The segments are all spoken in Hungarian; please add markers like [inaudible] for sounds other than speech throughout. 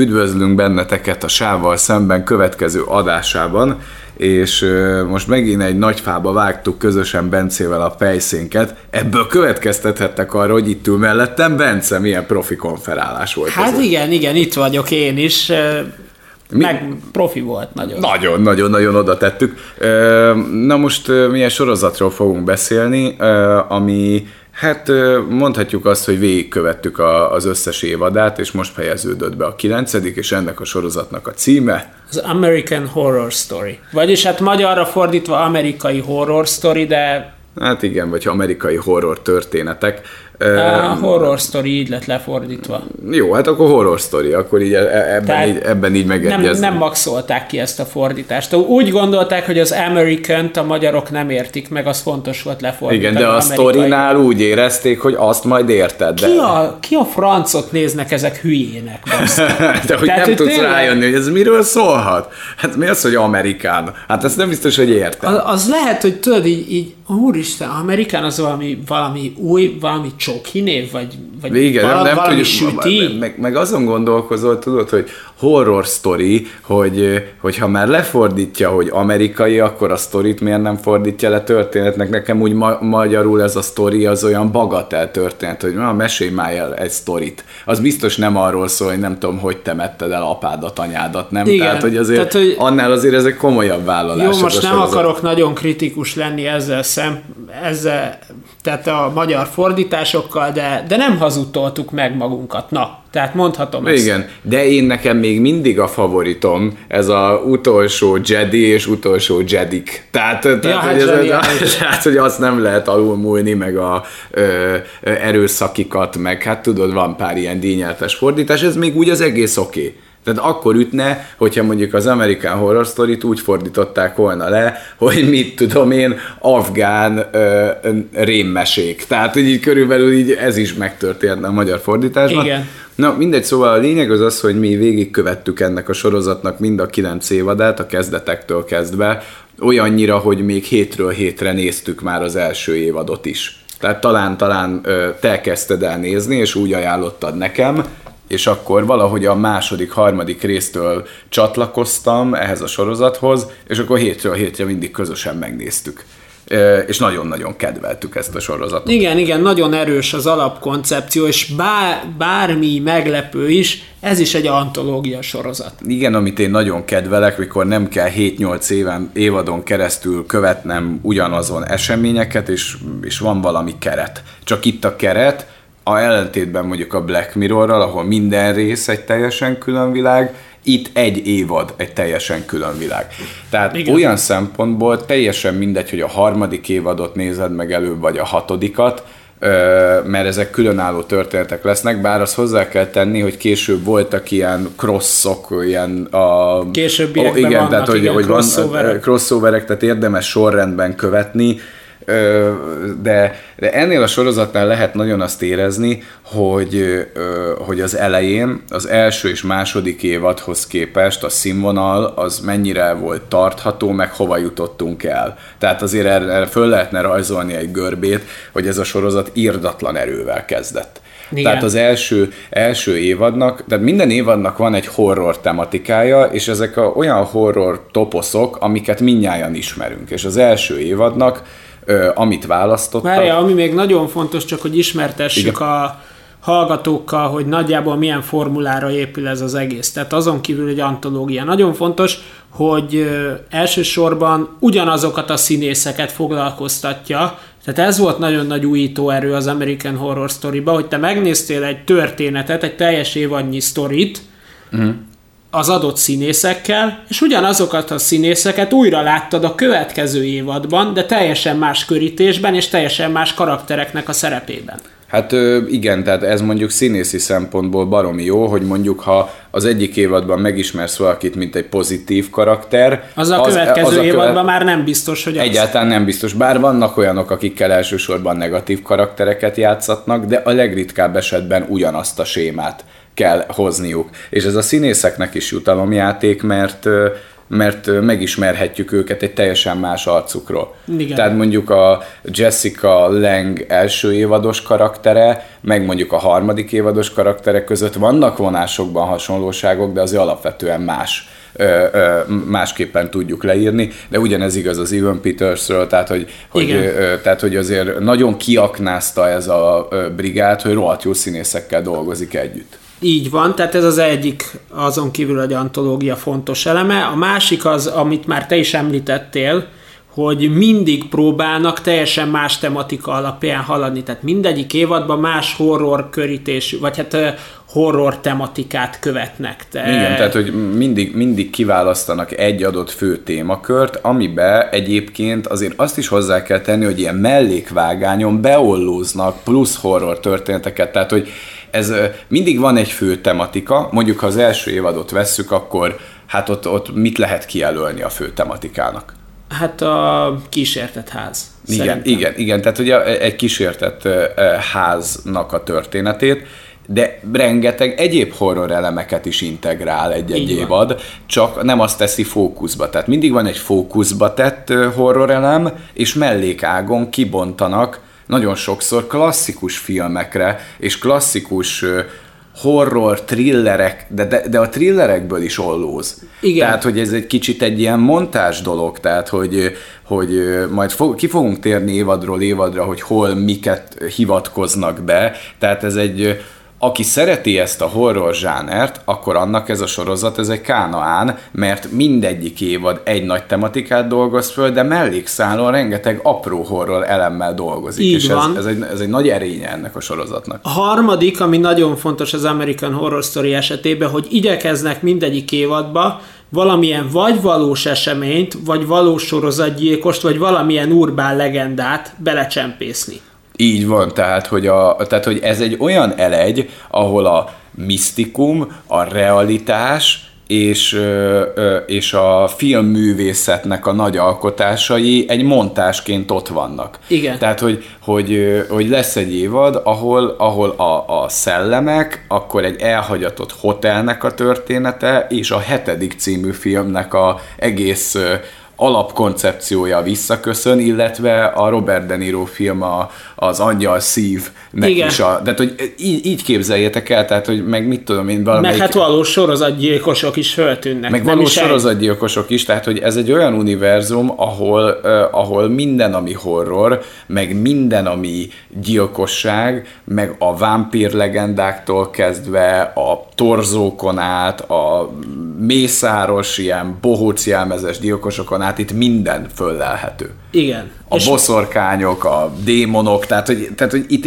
Üdvözlünk benneteket a Sával szemben következő adásában, és most megint egy nagy fába vágtuk közösen Bencével a fejszénket. Ebből következtethettek arra, hogy itt ül mellettem Bence, milyen profi konferálás volt. Hát ez igen, igen, itt vagyok én is. Mi? Meg profi volt nagyon. Nagyon, nagyon, nagyon oda tettük. Na most milyen sorozatról fogunk beszélni, ami Hát mondhatjuk azt, hogy végigkövettük az összes évadát, és most fejeződött be a kilencedik, és ennek a sorozatnak a címe... Az American Horror Story. Vagyis hát magyarra fordítva amerikai horror story, de... Hát igen, vagy amerikai horror történetek. A horror story így lett lefordítva. Jó, hát akkor horror story, akkor így e- e- ebben, így, ebben így megegyezünk. Nem, nem maxolták ki ezt a fordítást. Úgy gondolták, hogy az american a magyarok nem értik meg, az fontos volt lefordítani. Igen, de a sztorinál úgy érezték, hogy azt majd érted. De... Ki, a, ki a francot néznek ezek hülyének? [laughs] de hogy Tehát, nem tudsz tényleg... rájönni, hogy ez miről szólhat? Hát mi az, hogy amerikán? Hát ezt nem biztos, hogy érted. Az, az lehet, hogy tudod, így, így úristen, amerikán az valami, valami új, valami csoki név, vagy, vagy Igen, valami, nem, nem valami tudjuk, süti? Meg, meg azon gondolkozol, tudod, hogy horror story, hogy, hogyha már lefordítja, hogy amerikai, akkor a sztorit miért nem fordítja le történetnek. Nekem úgy ma- magyarul ez a sztori az olyan bagatel történet, hogy na, mesélj már el egy sztorit. Az biztos nem arról szól, hogy nem tudom, hogy temetted el apádat, anyádat, nem? Igen. Tehát, hogy azért Tehát, hogy annál azért ezek komolyabb vállalások. Jó, most nem akarok nagyon kritikus lenni ezzel szem, ezzel, tehát a magyar fordításokkal, de, de nem hazudtoltuk meg magunkat. Na, tehát mondhatom ezt. Igen, de én nekem még mindig a favoritom ez a utolsó Jedi és utolsó Jedik. Tehát, ja, tehát, hát hogy, Jedi, [laughs] ez, tehát, hogy azt nem lehet alulmúlni, meg a ö, ö, erőszakikat, meg hát tudod, van pár ilyen dínyeltes fordítás, ez még úgy az egész oké. Okay. Tehát akkor ütne, hogyha mondjuk az American Horror story úgy fordították volna le, hogy mit tudom én, afgán ö, rémmesék. Tehát, hogy így körülbelül így ez is megtörténne a magyar fordításban. Igen. Na, mindegy, szóval a lényeg az az, hogy mi végigkövettük ennek a sorozatnak mind a kilenc évadát, a kezdetektől kezdve, olyannyira, hogy még hétről hétre néztük már az első évadot is. Tehát talán, talán te kezdted el nézni, és úgy ajánlottad nekem, és akkor valahogy a második, harmadik résztől csatlakoztam ehhez a sorozathoz, és akkor hétről hétre mindig közösen megnéztük és nagyon-nagyon kedveltük ezt a sorozatot. Igen, igen, nagyon erős az alapkoncepció, és bár, bármi meglepő is, ez is egy antológia sorozat. Igen, amit én nagyon kedvelek, mikor nem kell 7-8 éven, évadon keresztül követnem ugyanazon eseményeket, és, és van valami keret. Csak itt a keret, a ellentétben mondjuk a Black Mirrorral, ahol minden rész egy teljesen külön világ, itt egy évad egy teljesen külön világ. Tehát Igen. olyan szempontból teljesen mindegy, hogy a harmadik évadot nézed meg előbb, vagy a hatodikat, mert ezek különálló történetek lesznek, bár azt hozzá kell tenni, hogy később voltak ilyen crossok, ilyen a... Későbbiekben oh, igen, vannak, tehát, hogy, igen, hogy crossoverek. Van, crossoverek, tehát érdemes sorrendben követni, de, de ennél a sorozatnál lehet nagyon azt érezni, hogy, hogy az elején, az első és második évadhoz képest a színvonal az mennyire volt tartható, meg hova jutottunk el. Tehát azért erre föl lehetne rajzolni egy görbét, hogy ez a sorozat írdatlan erővel kezdett. Igen. Tehát az első, első évadnak, tehát minden évadnak van egy horror tematikája, és ezek a, olyan horror toposzok, amiket minnyáján ismerünk. És az első évadnak amit választottak. Várja, ami még nagyon fontos, csak hogy ismertessük Igen. a hallgatókkal, hogy nagyjából milyen formulára épül ez az egész. Tehát azon kívül egy antológia. Nagyon fontos, hogy elsősorban ugyanazokat a színészeket foglalkoztatja, tehát ez volt nagyon nagy újító erő az American Horror Story-ba, hogy te megnéztél egy történetet, egy teljes évadnyi sztorit, uh-huh az adott színészekkel, és ugyanazokat a színészeket újra láttad a következő évadban, de teljesen más körítésben és teljesen más karaktereknek a szerepében. Hát igen, tehát ez mondjuk színészi szempontból baromi jó, hogy mondjuk ha az egyik évadban megismersz valakit, mint egy pozitív karakter. Az a következő az a követ... évadban már nem biztos, hogy Egyáltalán az... nem biztos, bár vannak olyanok, akikkel elsősorban negatív karaktereket játszatnak, de a legritkább esetben ugyanazt a sémát kell hozniuk. És ez a színészeknek is jutalomjáték, mert mert megismerhetjük őket egy teljesen más arcukról. Igen. Tehát mondjuk a Jessica Lang első évados karaktere, meg mondjuk a harmadik évados karakterek között vannak vonásokban hasonlóságok, de azért alapvetően más ö, ö, másképpen tudjuk leírni, de ugyanez igaz az Evan Petersről, tehát hogy, hogy, ö, tehát hogy azért nagyon kiaknázta ez a brigád, hogy rohadt jó színészekkel dolgozik együtt. Így van, tehát ez az egyik azon kívül egy antológia fontos eleme. A másik az, amit már te is említettél, hogy mindig próbálnak teljesen más tematika alapján haladni. Tehát mindegyik évadban más horror körítésű, vagy hát horror tematikát követnek. De... Igen, tehát hogy mindig, mindig kiválasztanak egy adott fő témakört, amibe egyébként azért azt is hozzá kell tenni, hogy ilyen mellékvágányon beollóznak plusz horror történeteket, tehát hogy ez mindig van egy fő tematika, mondjuk ha az első évadot vesszük, akkor hát ott, ott mit lehet kijelölni a fő tematikának? Hát a kísértett ház. Igen, szerintem. igen, igen, tehát ugye egy kísértett háznak a történetét, de rengeteg egyéb horror elemeket is integrál egy-egy évad, csak nem azt teszi fókuszba. Tehát mindig van egy fókuszba tett horror elem, és mellékágon kibontanak nagyon sokszor klasszikus filmekre, és klasszikus horror, thrillerek, de, de, de a thrillerekből is ollóz. Igen. Tehát, hogy ez egy kicsit egy ilyen montás dolog, tehát, hogy, hogy majd fog, ki fogunk térni évadról évadra, hogy hol miket hivatkoznak be, tehát ez egy aki szereti ezt a horror zsánert, akkor annak ez a sorozat, ez egy kánaán, mert mindegyik évad egy nagy tematikát dolgoz föl, de mellékszálon rengeteg apró horror elemmel dolgozik. Így és van. Ez, ez, egy, ez egy nagy erénye ennek a sorozatnak. A harmadik, ami nagyon fontos az American Horror Story esetében, hogy igyekeznek mindegyik évadba valamilyen vagy valós eseményt, vagy valós sorozatgyilkost, vagy valamilyen urbán legendát belecsempészni. Így van, tehát hogy, a, tehát hogy ez egy olyan elegy, ahol a misztikum, a realitás, és, és a filmművészetnek a nagy alkotásai egy montásként ott vannak. Igen. Tehát, hogy, hogy, hogy lesz egy évad, ahol, ahol a, a szellemek, akkor egy elhagyatott hotelnek a története, és a hetedik című filmnek a egész alapkoncepciója visszaköszön, illetve a Robert De Niro film a, az Angyal szívnek Igen. is a... Tehát, hogy így, így képzeljétek el, tehát, hogy meg mit tudom én valamelyik... Meg hát valós sorozatgyilkosok is föltűnnek. Meg valós sorozatgyilkosok is, tehát, hogy ez egy olyan univerzum, ahol, uh, ahol minden, ami horror, meg minden, ami gyilkosság, meg a vámpír legendáktól kezdve, a torzókon át, a mészáros, ilyen bohóc jelmezes gyilkosokon át, itt minden föllelhető. Igen. A és boszorkányok, a démonok, tehát hogy, tehát, hogy itt,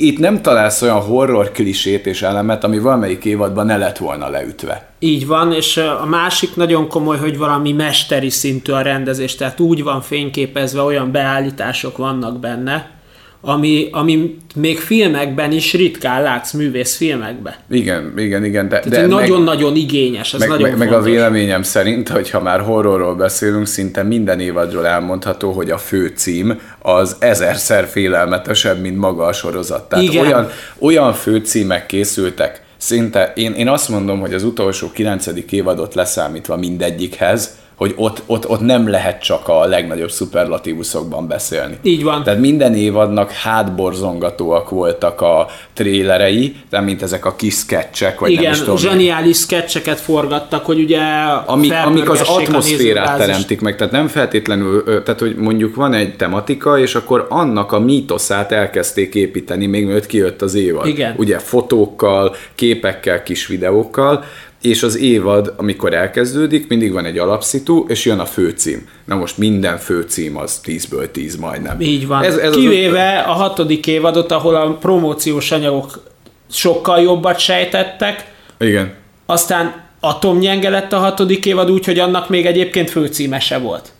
itt nem találsz olyan horror klisét és elemet, ami valamelyik évadban ne lett volna leütve. Így van, és a másik nagyon komoly, hogy valami mesteri szintű a rendezés, tehát úgy van fényképezve, olyan beállítások vannak benne, ami, ami még filmekben is ritkán látsz művész filmekben. Igen, igen, igen. De, de nagyon-nagyon igényes, ez meg, nagyon meg, meg a véleményem szerint, hogyha már horrorról beszélünk, szinte minden évadról elmondható, hogy a fő cím az ezerszer félelmetesebb, mint maga a sorozat. Tehát igen. olyan, olyan főcímek készültek, szinte én, én azt mondom, hogy az utolsó kilencedik évadot leszámítva mindegyikhez, hogy ott, ott, ott nem lehet csak a legnagyobb szuperlatívuszokban beszélni. Így van. Tehát minden évadnak hátborzongatóak voltak a trélerei, nem mint ezek a kis sketchek, vagy Igen, nem is tudom. zseniális sketcheket forgattak, hogy ugye amik, amik az atmoszférát teremtik meg, tehát nem feltétlenül, tehát hogy mondjuk van egy tematika, és akkor annak a mítoszát elkezdték építeni, még mielőtt kijött az évad. Igen. Ugye fotókkal, képekkel, kis videókkal, és az évad, amikor elkezdődik, mindig van egy alapszitu, és jön a főcím. Na most minden főcím az 10-ből 10 majdnem. Így van. Ez, ez Kivéve az... a hatodik évadot, ahol a promóciós anyagok sokkal jobbat sejtettek. Igen. Aztán atomnyenge lett a hatodik évad úgy, hogy annak még egyébként főcímese volt.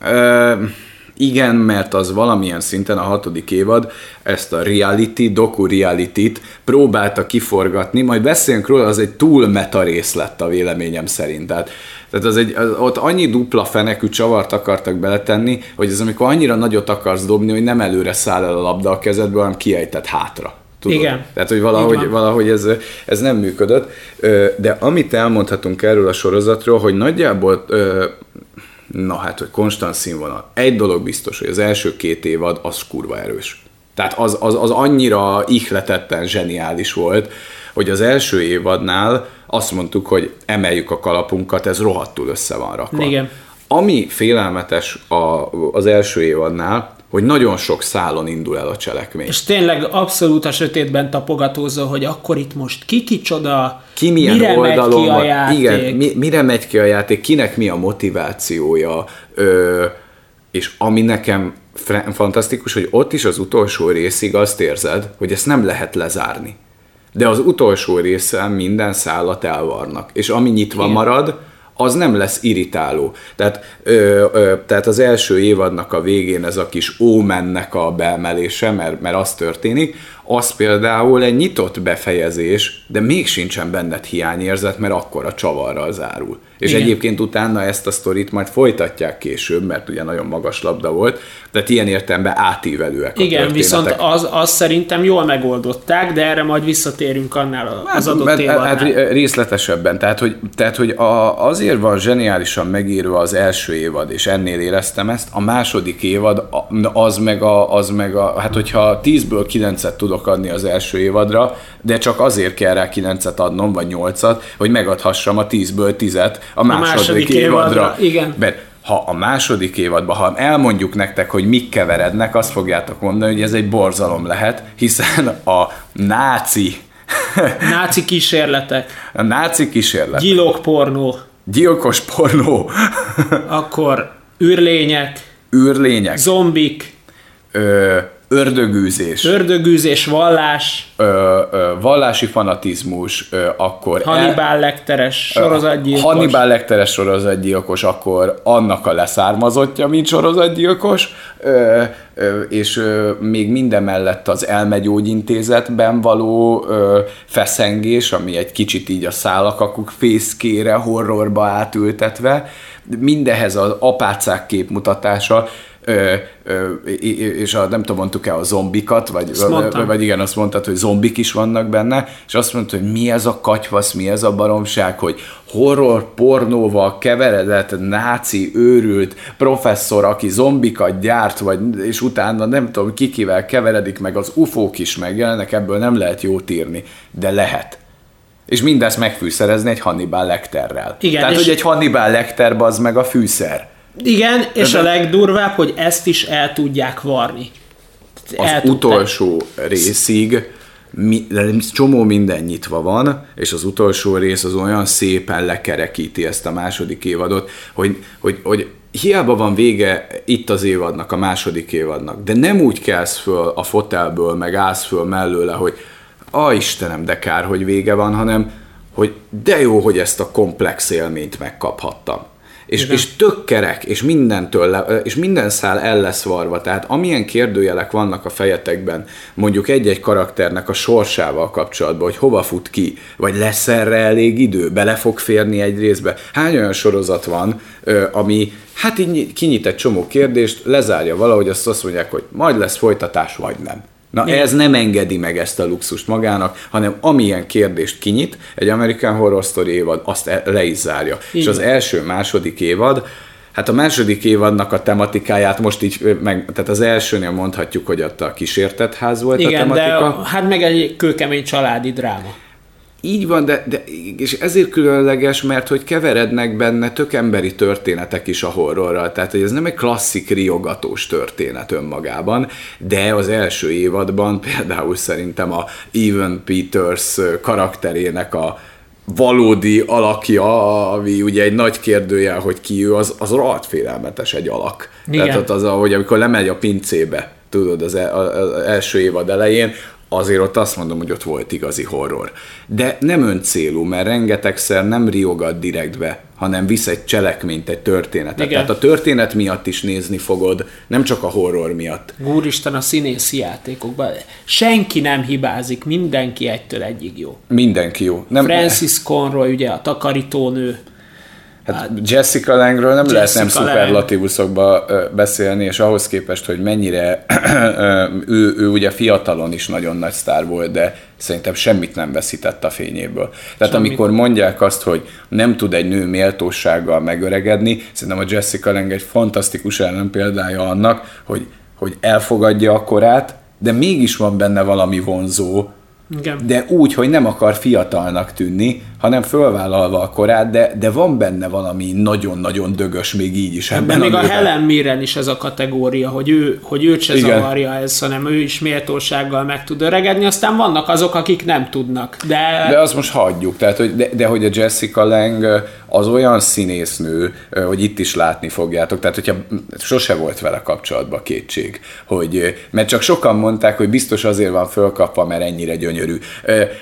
Uh igen, mert az valamilyen szinten a hatodik évad ezt a reality, doku reality-t próbálta kiforgatni, majd beszéljünk róla, az egy túl meta rész lett a véleményem szerint. Tehát, tehát az egy, az, ott annyi dupla fenekű csavart akartak beletenni, hogy ez amikor annyira nagyot akarsz dobni, hogy nem előre száll el a labda a kezedből, hanem kiejtett hátra. Tudod? Igen. Tehát, hogy valahogy, valahogy ez, ez nem működött. De amit elmondhatunk erről a sorozatról, hogy nagyjából na hát, hogy konstant színvonal. Egy dolog biztos, hogy az első két évad az kurva erős. Tehát az, az, az annyira ihletetten zseniális volt, hogy az első évadnál azt mondtuk, hogy emeljük a kalapunkat, ez rohadtul össze van rakva. Igen. Ami félelmetes a, az első évadnál, hogy nagyon sok szálon indul el a cselekmény. És tényleg abszolút a sötétben tapogatózó, hogy akkor itt most ki kicsoda, ki milyen mire oldalon megy ki a játék. Igen, mi, mire megy ki a játék, kinek mi a motivációja, ö, és ami nekem fantasztikus, hogy ott is az utolsó részig azt érzed, hogy ezt nem lehet lezárni. De az utolsó részen minden szállat elvarnak, és ami nyitva Igen. marad, az nem lesz irritáló. Tehát, ö, ö, tehát az első évadnak a végén ez a kis ómennek a beemelése, mert, mert az történik, az például egy nyitott befejezés, de még sincsen benned hiányérzet, mert akkor a csavarral zárul. És Igen. egyébként utána ezt a sztorit majd folytatják később, mert ugye nagyon magas labda volt, tehát ilyen értelemben átívelőek a Igen, viszont az, az szerintem jól megoldották, de erre majd visszatérünk annál az hát, adott hát, évadnál. Hát részletesebben, tehát hogy, tehát, hogy a, azért van zseniálisan megírva az első évad, és ennél éreztem ezt, a második évad az meg a, az meg a hát hogyha 10-ből 9-et tudok adni az első évadra, de csak azért kell rá 9-et adnom, vagy 8-at, hogy megadhassam a 10-ből 10-et a második, a második évadra. évadra. Igen. Mert ha a második évadban, ha elmondjuk nektek, hogy mik keverednek, azt fogjátok mondani, hogy ez egy borzalom lehet, hiszen a náci [laughs] Náci kísérletek. A náci kísérletek. Gyilok pornó. Gyilkos pornó. Akkor űrlények. űrlények. Zombik. Ö, ördögűzés. Ördögűzés, vallás. Ö, ö, vallási fanatizmus, ö, akkor... Hannibal el, Lecteres sorozatgyilkos. Hannibal Lecteres sorozatgyilkos, akkor annak a leszármazottja, mint sorozatgyilkos, ö, ö, és ö, még minden mellett az elmegyógyintézetben való ö, feszengés, ami egy kicsit így a szálakakuk fészkére, horrorba átültetve, mindehez az apácák képmutatása, ö, ö, és a, nem tudom, mondtuk-e a zombikat, vagy, vagy igen, azt mondtad, hogy zombik is vannak benne, és azt mondtad, hogy mi ez a katyvasz, mi ez a baromság, hogy horror pornóval keveredett náci őrült professzor, aki zombikat gyárt, vagy, és utána nem tudom kikivel keveredik, meg az ufók is megjelennek, ebből nem lehet jót írni, de lehet és mindezt megfűszerezni egy Hannibal Lecterrel. Igen, Tehát, hogy egy Hannibal Lecter az meg a fűszer. Igen, és a legdurvább, hogy ezt is el tudják varni. Az el utolsó részig mi, csomó minden nyitva van, és az utolsó rész az olyan szépen lekerekíti ezt a második évadot, hogy, hogy, hogy hiába van vége itt az évadnak, a második évadnak, de nem úgy kelsz föl a fotelből, meg állsz föl mellőle, hogy a Istenem, de kár, hogy vége van, hanem hogy de jó, hogy ezt a komplex élményt megkaphattam és, és tök kerek, és mindentől, le, és minden szál el lesz varva. Tehát amilyen kérdőjelek vannak a fejetekben, mondjuk egy-egy karakternek a sorsával kapcsolatban, hogy hova fut ki, vagy lesz erre elég idő, bele fog férni egy részbe. Hány olyan sorozat van, ami hát így kinyit egy csomó kérdést, lezárja valahogy, azt azt mondják, hogy majd lesz folytatás, vagy nem. Na Igen. ez nem engedi meg ezt a luxust magának, hanem amilyen kérdést kinyit, egy American Horror Story évad azt e- le is zárja. Igen. És az első, második évad, Hát a második évadnak a tematikáját most így, meg, tehát az elsőnél mondhatjuk, hogy ott a kísértett ház volt Igen, a tematika. de hát meg egy kőkemény családi dráma. Így van, de, de és ezért különleges, mert hogy keverednek benne tök emberi történetek is a horrorral. Tehát, hogy ez nem egy klasszik riogatós történet önmagában, de az első évadban például szerintem a Evan Peters karakterének a valódi alakja, ami ugye egy nagy kérdőjel, hogy ki ő, az, az rohadt félelmetes egy alak. Igen. Tehát az, hogy amikor lemegy a pincébe, tudod, az, el, az első évad elején, azért ott azt mondom, hogy ott volt igazi horror. De nem öncélú, mert rengetegszer nem riogat direktbe, hanem visz egy cselekményt, egy történetet. Igen. Tehát a történet miatt is nézni fogod, nem csak a horror miatt. Úristen, a színészi játékokban senki nem hibázik, mindenki egytől egyig jó. Mindenki jó. Nem... Francis Conroy, ugye a takarítónő, Hát, Jessica Langről nem Jessica lehet nem szuperlatívuszokba beszélni, és ahhoz képest, hogy mennyire ő, ő ugye fiatalon is nagyon nagy sztár volt, de szerintem semmit nem veszített a fényéből. Tehát semmit. amikor mondják azt, hogy nem tud egy nő méltósággal megöregedni, szerintem a Jessica Lang egy fantasztikus ellenpéldája annak, hogy, hogy elfogadja a korát, de mégis van benne valami vonzó, igen. de úgy, hogy nem akar fiatalnak tűnni, hanem fölvállalva a korát, de, de van benne valami nagyon-nagyon dögös még így is. Ebben még a, a Helen Mirren is ez a kategória, hogy, ő, hogy őt se Igen. zavarja ez, hanem ő is méltósággal meg tud öregedni, aztán vannak azok, akik nem tudnak. De, de azt most hagyjuk, tehát, hogy, de, de hogy a Jessica Lang az olyan színésznő, hogy itt is látni fogjátok, tehát hogyha sose volt vele kapcsolatban kétség, hogy, mert csak sokan mondták, hogy biztos azért van fölkapva, mert ennyire gyönyörű.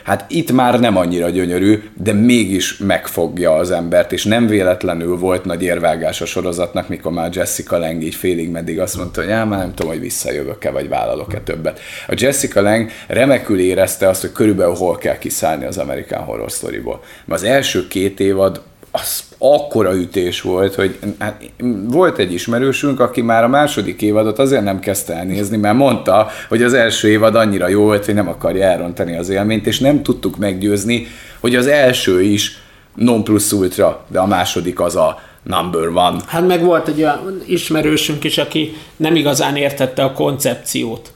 Hát itt már nem annyira gyönyörű, de mégis megfogja az embert, és nem véletlenül volt nagy érvágás a sorozatnak, mikor már Jessica Lang így félig meddig azt mondta, hogy már nem tudom, hogy visszajövök-e, vagy vállalok-e többet. A Jessica Lang remekül érezte azt, hogy körülbelül hol kell kiszállni az American Horror Story-ból. Az első két évad az akkora ütés volt, hogy hát, volt egy ismerősünk, aki már a második évadot azért nem kezdte elnézni, mert mondta, hogy az első évad annyira jó volt, hogy nem akarja elrontani az élményt, és nem tudtuk meggyőzni, hogy az első is non plus ultra, de a második az a number one. Hát meg volt egy olyan ismerősünk is, aki nem igazán értette a koncepciót.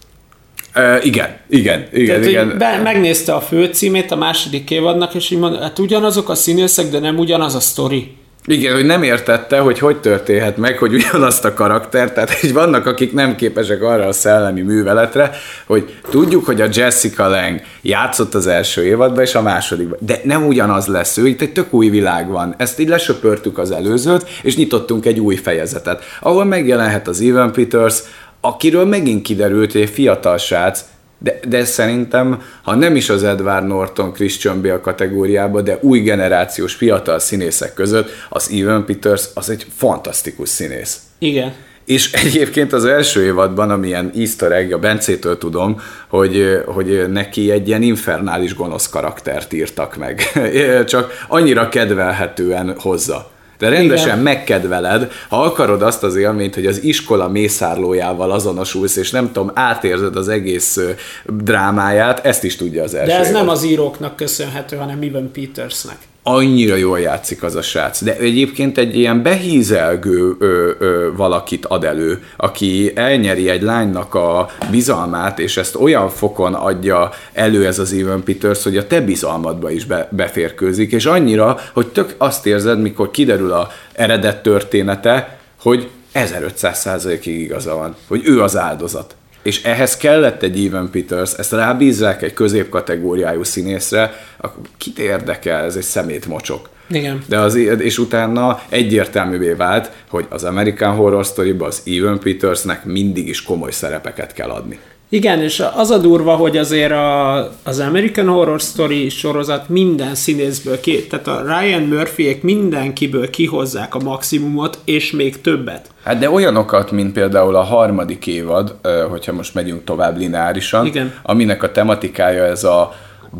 Uh, igen, igen, igen. Tehát, igen. Be, megnézte a főcímét a második évadnak, és így mondta, hát ugyanazok a színészek, de nem ugyanaz a sztori. Igen, hogy nem értette, hogy hogy történhet meg, hogy ugyanazt a karakter, tehát [laughs] hogy vannak, akik nem képesek arra a szellemi műveletre, hogy tudjuk, hogy a Jessica Lang játszott az első évadban és a másodikban, de nem ugyanaz lesz ő, itt egy tök új világ van. Ezt így lesöpörtük az előzőt, és nyitottunk egy új fejezetet, ahol megjelenhet az Evan Peters, akiről megint kiderült, hogy egy fiatal srác, de, de szerintem, ha nem is az Edward Norton, Christian Bale kategóriába, de új generációs fiatal színészek között, az Evan Peters az egy fantasztikus színész. Igen. És egyébként az első évadban, amilyen easter egg, a Bencétől tudom, hogy, hogy neki egy ilyen infernális gonosz karaktert írtak meg. [laughs] Csak annyira kedvelhetően hozza de rendesen Igen. megkedveled, ha akarod azt az élményt, hogy az iskola mészárlójával azonosulsz, és nem tudom, átérzed az egész drámáját, ezt is tudja az első De ez nem az íróknak köszönhető, hanem Evan Petersnek annyira jól játszik az a srác. De egyébként egy ilyen behízelgő ö, ö, valakit ad elő, aki elnyeri egy lánynak a bizalmát, és ezt olyan fokon adja elő ez az Evan Peters, hogy a te bizalmadba is be, beférkőzik, és annyira, hogy tök azt érzed, mikor kiderül a eredet története, hogy 1500%-ig igaza van, hogy ő az áldozat és ehhez kellett egy Evan Peters, ezt rábízzák egy középkategóriájú színészre, akkor kit érdekel, ez egy szemét mocsok. Igen. De az, és utána egyértelművé vált, hogy az American Horror Story-ba az Evan Petersnek mindig is komoly szerepeket kell adni. Igen, és az a durva, hogy azért a, az American Horror Story sorozat minden színészből ki, tehát a Ryan Murphyek mindenkiből kihozzák a maximumot, és még többet. Hát de olyanokat, mint például a harmadik évad, hogyha most megyünk tovább lineárisan, Igen. aminek a tematikája ez a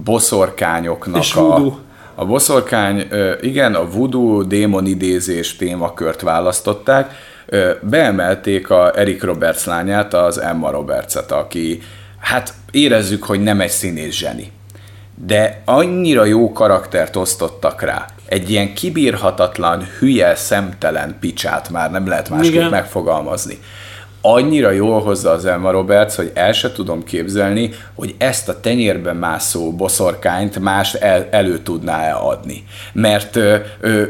boszorkányoknak és a... A boszorkány, igen, a voodoo démon idézés témakört választották, beemelték a Eric Roberts lányát, az Emma Roberts-et, aki hát érezzük, hogy nem egy színész zseni. De annyira jó karaktert osztottak rá, egy ilyen kibírhatatlan, hülye, szemtelen picsát már nem lehet másképp Igen. megfogalmazni annyira jól hozza az Emma Roberts, hogy el se tudom képzelni, hogy ezt a tenyérben mászó boszorkányt más el, elő tudná-e adni. Mert ö,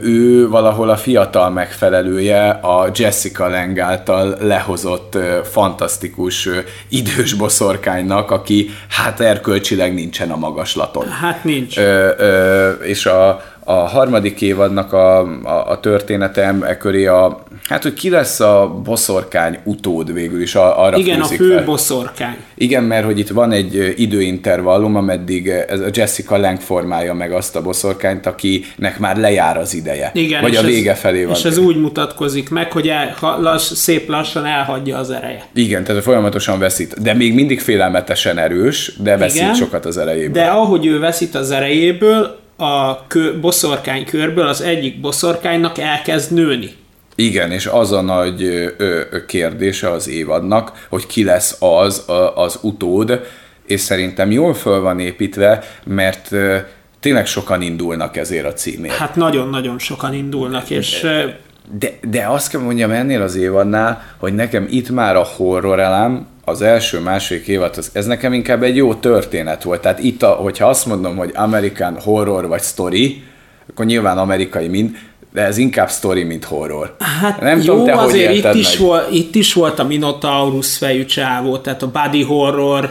ő valahol a fiatal megfelelője a Jessica Lang által lehozott ö, fantasztikus ö, idős boszorkánynak, aki hát erkölcsileg nincsen a magaslaton. Hát nincs. Ö, ö, és a, a harmadik évadnak a, a, a történetem e köré a, hát hogy ki lesz a boszorkány utód végül is, arra Igen, a fő fel. boszorkány. Igen, mert hogy itt van egy időintervallum, ameddig ez a Jessica Lang formálja meg azt a boszorkányt, akinek már lejár az ideje. Igen, vagy a vége ez, felé van. És ez úgy mutatkozik meg, hogy el, lass, szép lassan elhagyja az ereje. Igen, tehát folyamatosan veszít, de még mindig félelmetesen erős, de veszít Igen, sokat az erejéből. De ahogy ő veszít az erejéből, a kö, boszorkány körből az egyik boszorkánynak elkezd nőni. Igen, és az a nagy ö, ö, kérdése az évadnak, hogy ki lesz az a, az utód, és szerintem jól föl van építve, mert ö, tényleg sokan indulnak ezért a címért. Hát nagyon-nagyon sokan indulnak, és... De, de azt kell mondjam ennél az évadnál, hogy nekem itt már a horror elem, az első, második évad, az, ez nekem inkább egy jó történet volt. Tehát itt, a, hogyha azt mondom, hogy American Horror vagy Story, akkor nyilván amerikai mind, de ez inkább story, mint horror. Hát nem jó, tudom, te azért hogy itt is, volt, itt is volt a Minotaurus fejű csávó, tehát a body horror,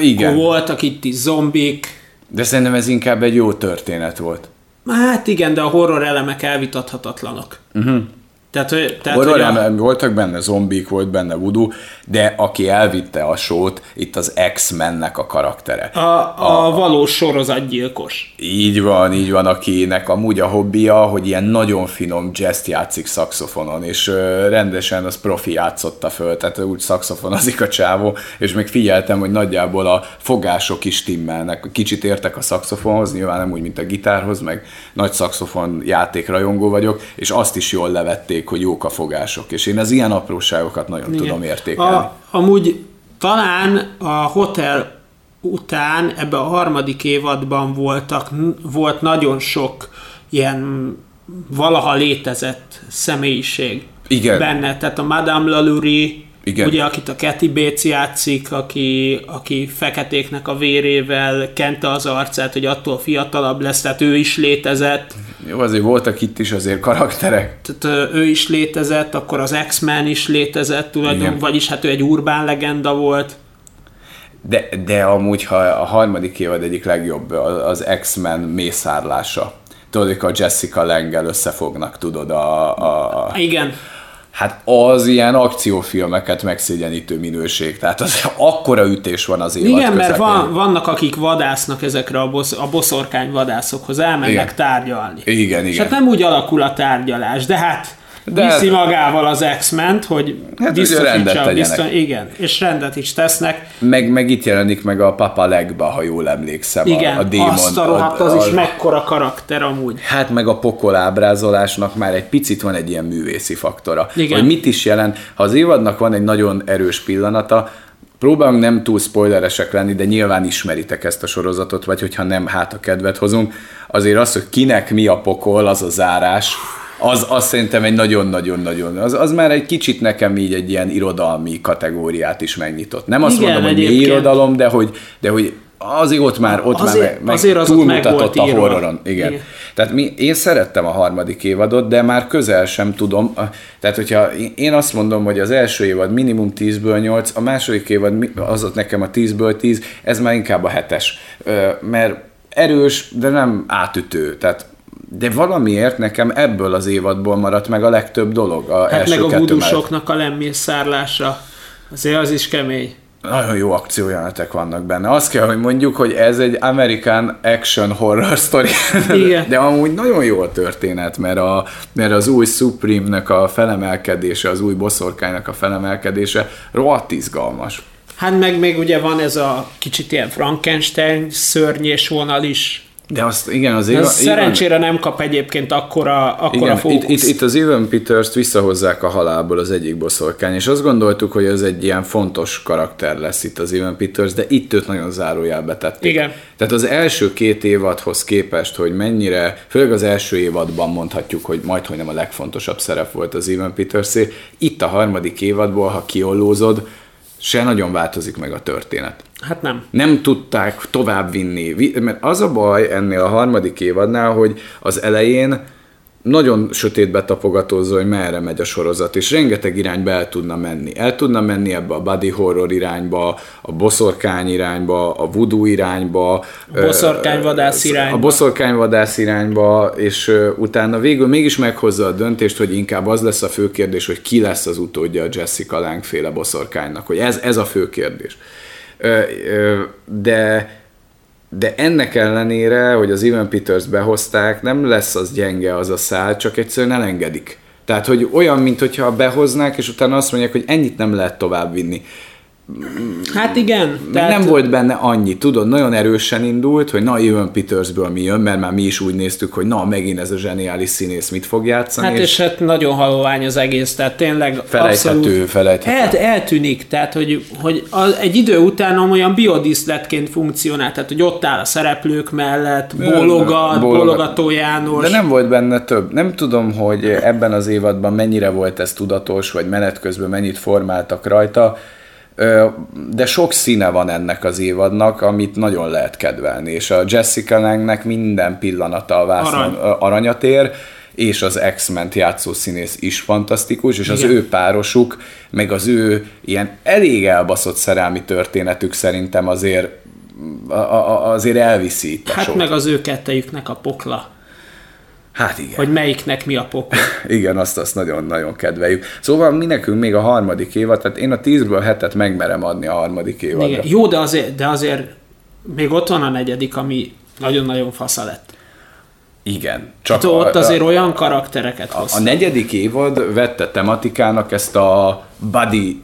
igen. voltak itt is zombik. De szerintem ez inkább egy jó történet volt. Hát igen, de a horror elemek elvitathatatlanok. Uh-huh. Tehát, hogy, tehát, Horror hogy a... voltak benne zombik, volt benne voodoo, de aki elvitte a sót, itt az X-mennek a karaktere. A, a, a valós sorozatgyilkos. Így van, így van, akinek amúgy a hobbija, hogy ilyen nagyon finom jazz játszik szakszofonon, és uh, rendesen az profi játszotta föl, tehát úgy szakszofonozik a csávó, és még figyeltem, hogy nagyjából a fogások is timmelnek. Kicsit értek a szakszofonhoz, nyilván nem úgy, mint a gitárhoz, meg nagy szakszofon játékrajongó vagyok, és azt is jól levették érték, hogy jók a fogások, és én az ilyen apróságokat nagyon Igen. tudom értékelni. A, amúgy talán a hotel után ebbe a harmadik évadban voltak, volt nagyon sok ilyen valaha létezett személyiség Igen. benne. Tehát a Madame Lalaurie, igen. Ugye, akit a Kathy Bates játszik, aki, aki feketéknek a vérével kente az arcát, hogy attól fiatalabb lesz, tehát ő is létezett. Jó, azért voltak itt is azért karakterek. Tehát ő is létezett, akkor az X-Men is létezett tulajdonképpen, vagyis hát ő egy urbán legenda volt. De, de amúgy, ha a harmadik évad egyik legjobb, az X-Men mészárlása. Tudod, a Jessica Langel összefognak, tudod, a, a... Igen hát az ilyen akciófilmeket megszégyenítő minőség. Tehát az akkora ütés van az évad Igen, közepén. mert van, vannak, akik vadásznak ezekre a, bosz, a boszorkány vadászokhoz, elmennek igen. tárgyalni. Igen, igen. És hát nem úgy alakul a tárgyalás, de hát de viszi magával az x hogy hát biztosítsa a bizton, igen, és rendet is tesznek. Meg, meg itt jelenik meg a Papa Legba, ha jól emlékszem. Igen, a, a démon, azt a rohadt, az a, is mekkora karakter amúgy. Hát meg a pokol ábrázolásnak már egy picit van egy ilyen művészi faktora. Igen. Hogy mit is jelent, ha az évadnak van egy nagyon erős pillanata, Próbálunk nem túl spoileresek lenni, de nyilván ismeritek ezt a sorozatot, vagy hogyha nem, hát a kedvet hozunk. Azért az, hogy kinek mi a pokol, az a zárás, az, az szerintem egy nagyon-nagyon-nagyon, az, az már egy kicsit nekem így egy ilyen irodalmi kategóriát is megnyitott. Nem azt Igen, mondom, hogy mi irodalom, de hogy, de hogy azért ott már, ott azért, már meg, azért az túlmutatott a horroron. Igen. Igen. Tehát mi, én szerettem a harmadik évadot, de már közel sem tudom. Tehát, hogyha én azt mondom, hogy az első évad minimum 10-ből 8, a második évad az ott nekem a 10-ből 10, ez már inkább a 7-es. Mert erős, de nem átütő. Tehát de valamiért nekem ebből az évadból maradt meg a legtöbb dolog. A hát meg a vudusoknak a lemmészárlása. Azért az is kemény. Nagyon jó akciójelenetek vannak benne. Azt kell, hogy mondjuk, hogy ez egy American action horror story. Igen. De amúgy nagyon jó a történet, mert, a, mert az új Supreme-nek a felemelkedése, az új boszorkánynak a felemelkedése rohadt izgalmas. Hát meg még ugye van ez a kicsit ilyen Frankenstein szörnyés vonal is, de azt, igen, az éva, Szerencsére nem kap egyébként akkora, akkora igen, fókusz. Itt, itt, itt az Evan Peters-t visszahozzák a halálból az egyik boszorkány, és azt gondoltuk, hogy ez egy ilyen fontos karakter lesz itt az Evan Peters, de itt őt nagyon zárójelbe tették. Igen. Tehát az első két évadhoz képest, hogy mennyire, főleg az első évadban mondhatjuk, hogy majd, hogy nem a legfontosabb szerep volt az Evan peters itt a harmadik évadból, ha kiollózod, se nagyon változik meg a történet. Hát nem. Nem tudták tovább vinni, mert az a baj ennél a harmadik évadnál, hogy az elején nagyon sötétbe tapogatózó, hogy merre megy a sorozat, és rengeteg irányba el tudna menni. El tudna menni ebbe a body horror irányba, a boszorkány irányba, a voodoo irányba, a boszorkányvadász irányba. A boszorkányvadász irányba, és utána végül mégis meghozza a döntést, hogy inkább az lesz a fő kérdés, hogy ki lesz az utódja a Jessica Lange féle boszorkánynak, hogy ez, ez a fő kérdés. De de ennek ellenére, hogy az Evan Peters behozták, nem lesz az gyenge az a szál, csak egyszerűen elengedik. Tehát, hogy olyan, mint hogyha behoznák, és utána azt mondják, hogy ennyit nem lehet tovább vinni. Hát igen. Tehát... Nem volt benne annyi, tudod, nagyon erősen indult, hogy na jön Petersből mi jön, mert már mi is úgy néztük, hogy na megint ez a zseniális színész mit fog játszani. Hát és, és hát nagyon halvány az egész, tehát tényleg felejthető, abszolút felejthető. El, eltűnik, tehát hogy, hogy az, egy idő után olyan biodiszletként funkcionál, tehát hogy ott áll a szereplők mellett, bólogat, bólogató János. De nem volt benne több. Nem tudom, hogy ebben az évadban mennyire volt ez tudatos, vagy menet közben mennyit formáltak rajta, de sok színe van ennek az évadnak, amit nagyon lehet kedvelni, és a Jessica Langnek minden pillanata a vászon Arany. aranyat ér, és az X-Men játszó színész is fantasztikus, és Igen. az ő párosuk, meg az ő ilyen elég elbaszott szerelmi történetük szerintem azért azért elviszi itt a Hát sok. meg az ő kettejüknek a pokla. Hát igen. Hogy melyiknek mi a pokol. [laughs] igen, azt azt nagyon-nagyon kedveljük. Szóval mi nekünk még a harmadik évad, tehát én a tízből hetet megmerem adni a harmadik évadra. Igen. Jó, de azért, de azért még ott van a negyedik, ami nagyon-nagyon fasza lett. Igen. Csak hát ott a, azért a, olyan karaktereket a, a negyedik évad vette tematikának ezt a body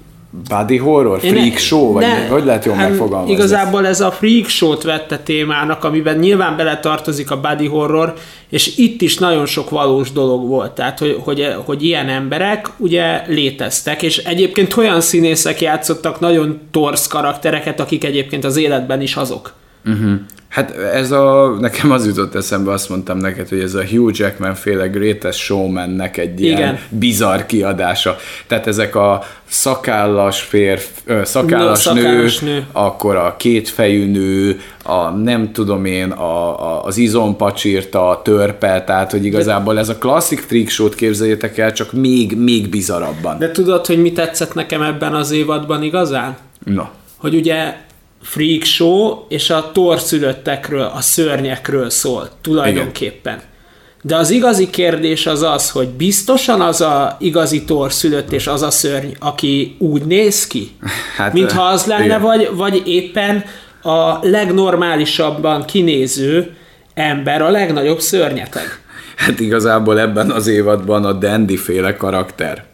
body horror, freak ne, show, vagy ne, hogy lehet jól hát megfogalmazni? Igazából ez a freak show-t vette témának, amiben nyilván beletartozik a body horror, és itt is nagyon sok valós dolog volt, tehát hogy, hogy, hogy ilyen emberek ugye léteztek, és egyébként olyan színészek játszottak nagyon torsz karaktereket, akik egyébként az életben is azok. Uh-huh. Hát ez a, nekem az jutott eszembe, azt mondtam neked, hogy ez a Hugh Jackman féle Greatest Showman-nek egy ilyen Igen. bizarr kiadása. Tehát ezek a szakállas férf, szakállas, no, nő, nő, akkor a kétfejű nő, a nem tudom én, a, a, az izompacsírta, a törpe, tehát hogy igazából ez a klasszik freak show-t képzeljétek el, csak még, még bizarabban. De tudod, hogy mi tetszett nekem ebben az évadban igazán? Na. Hogy ugye freak show, és a torszülöttekről, a szörnyekről szól tulajdonképpen. Igen. De az igazi kérdés az az, hogy biztosan az a igazi torszülött és az a szörny, aki úgy néz ki, [laughs] hát, mintha az lenne, igen. vagy, vagy éppen a legnormálisabban kinéző ember a legnagyobb szörnyeteg. Hát igazából ebben az évadban a Dandy féle karakter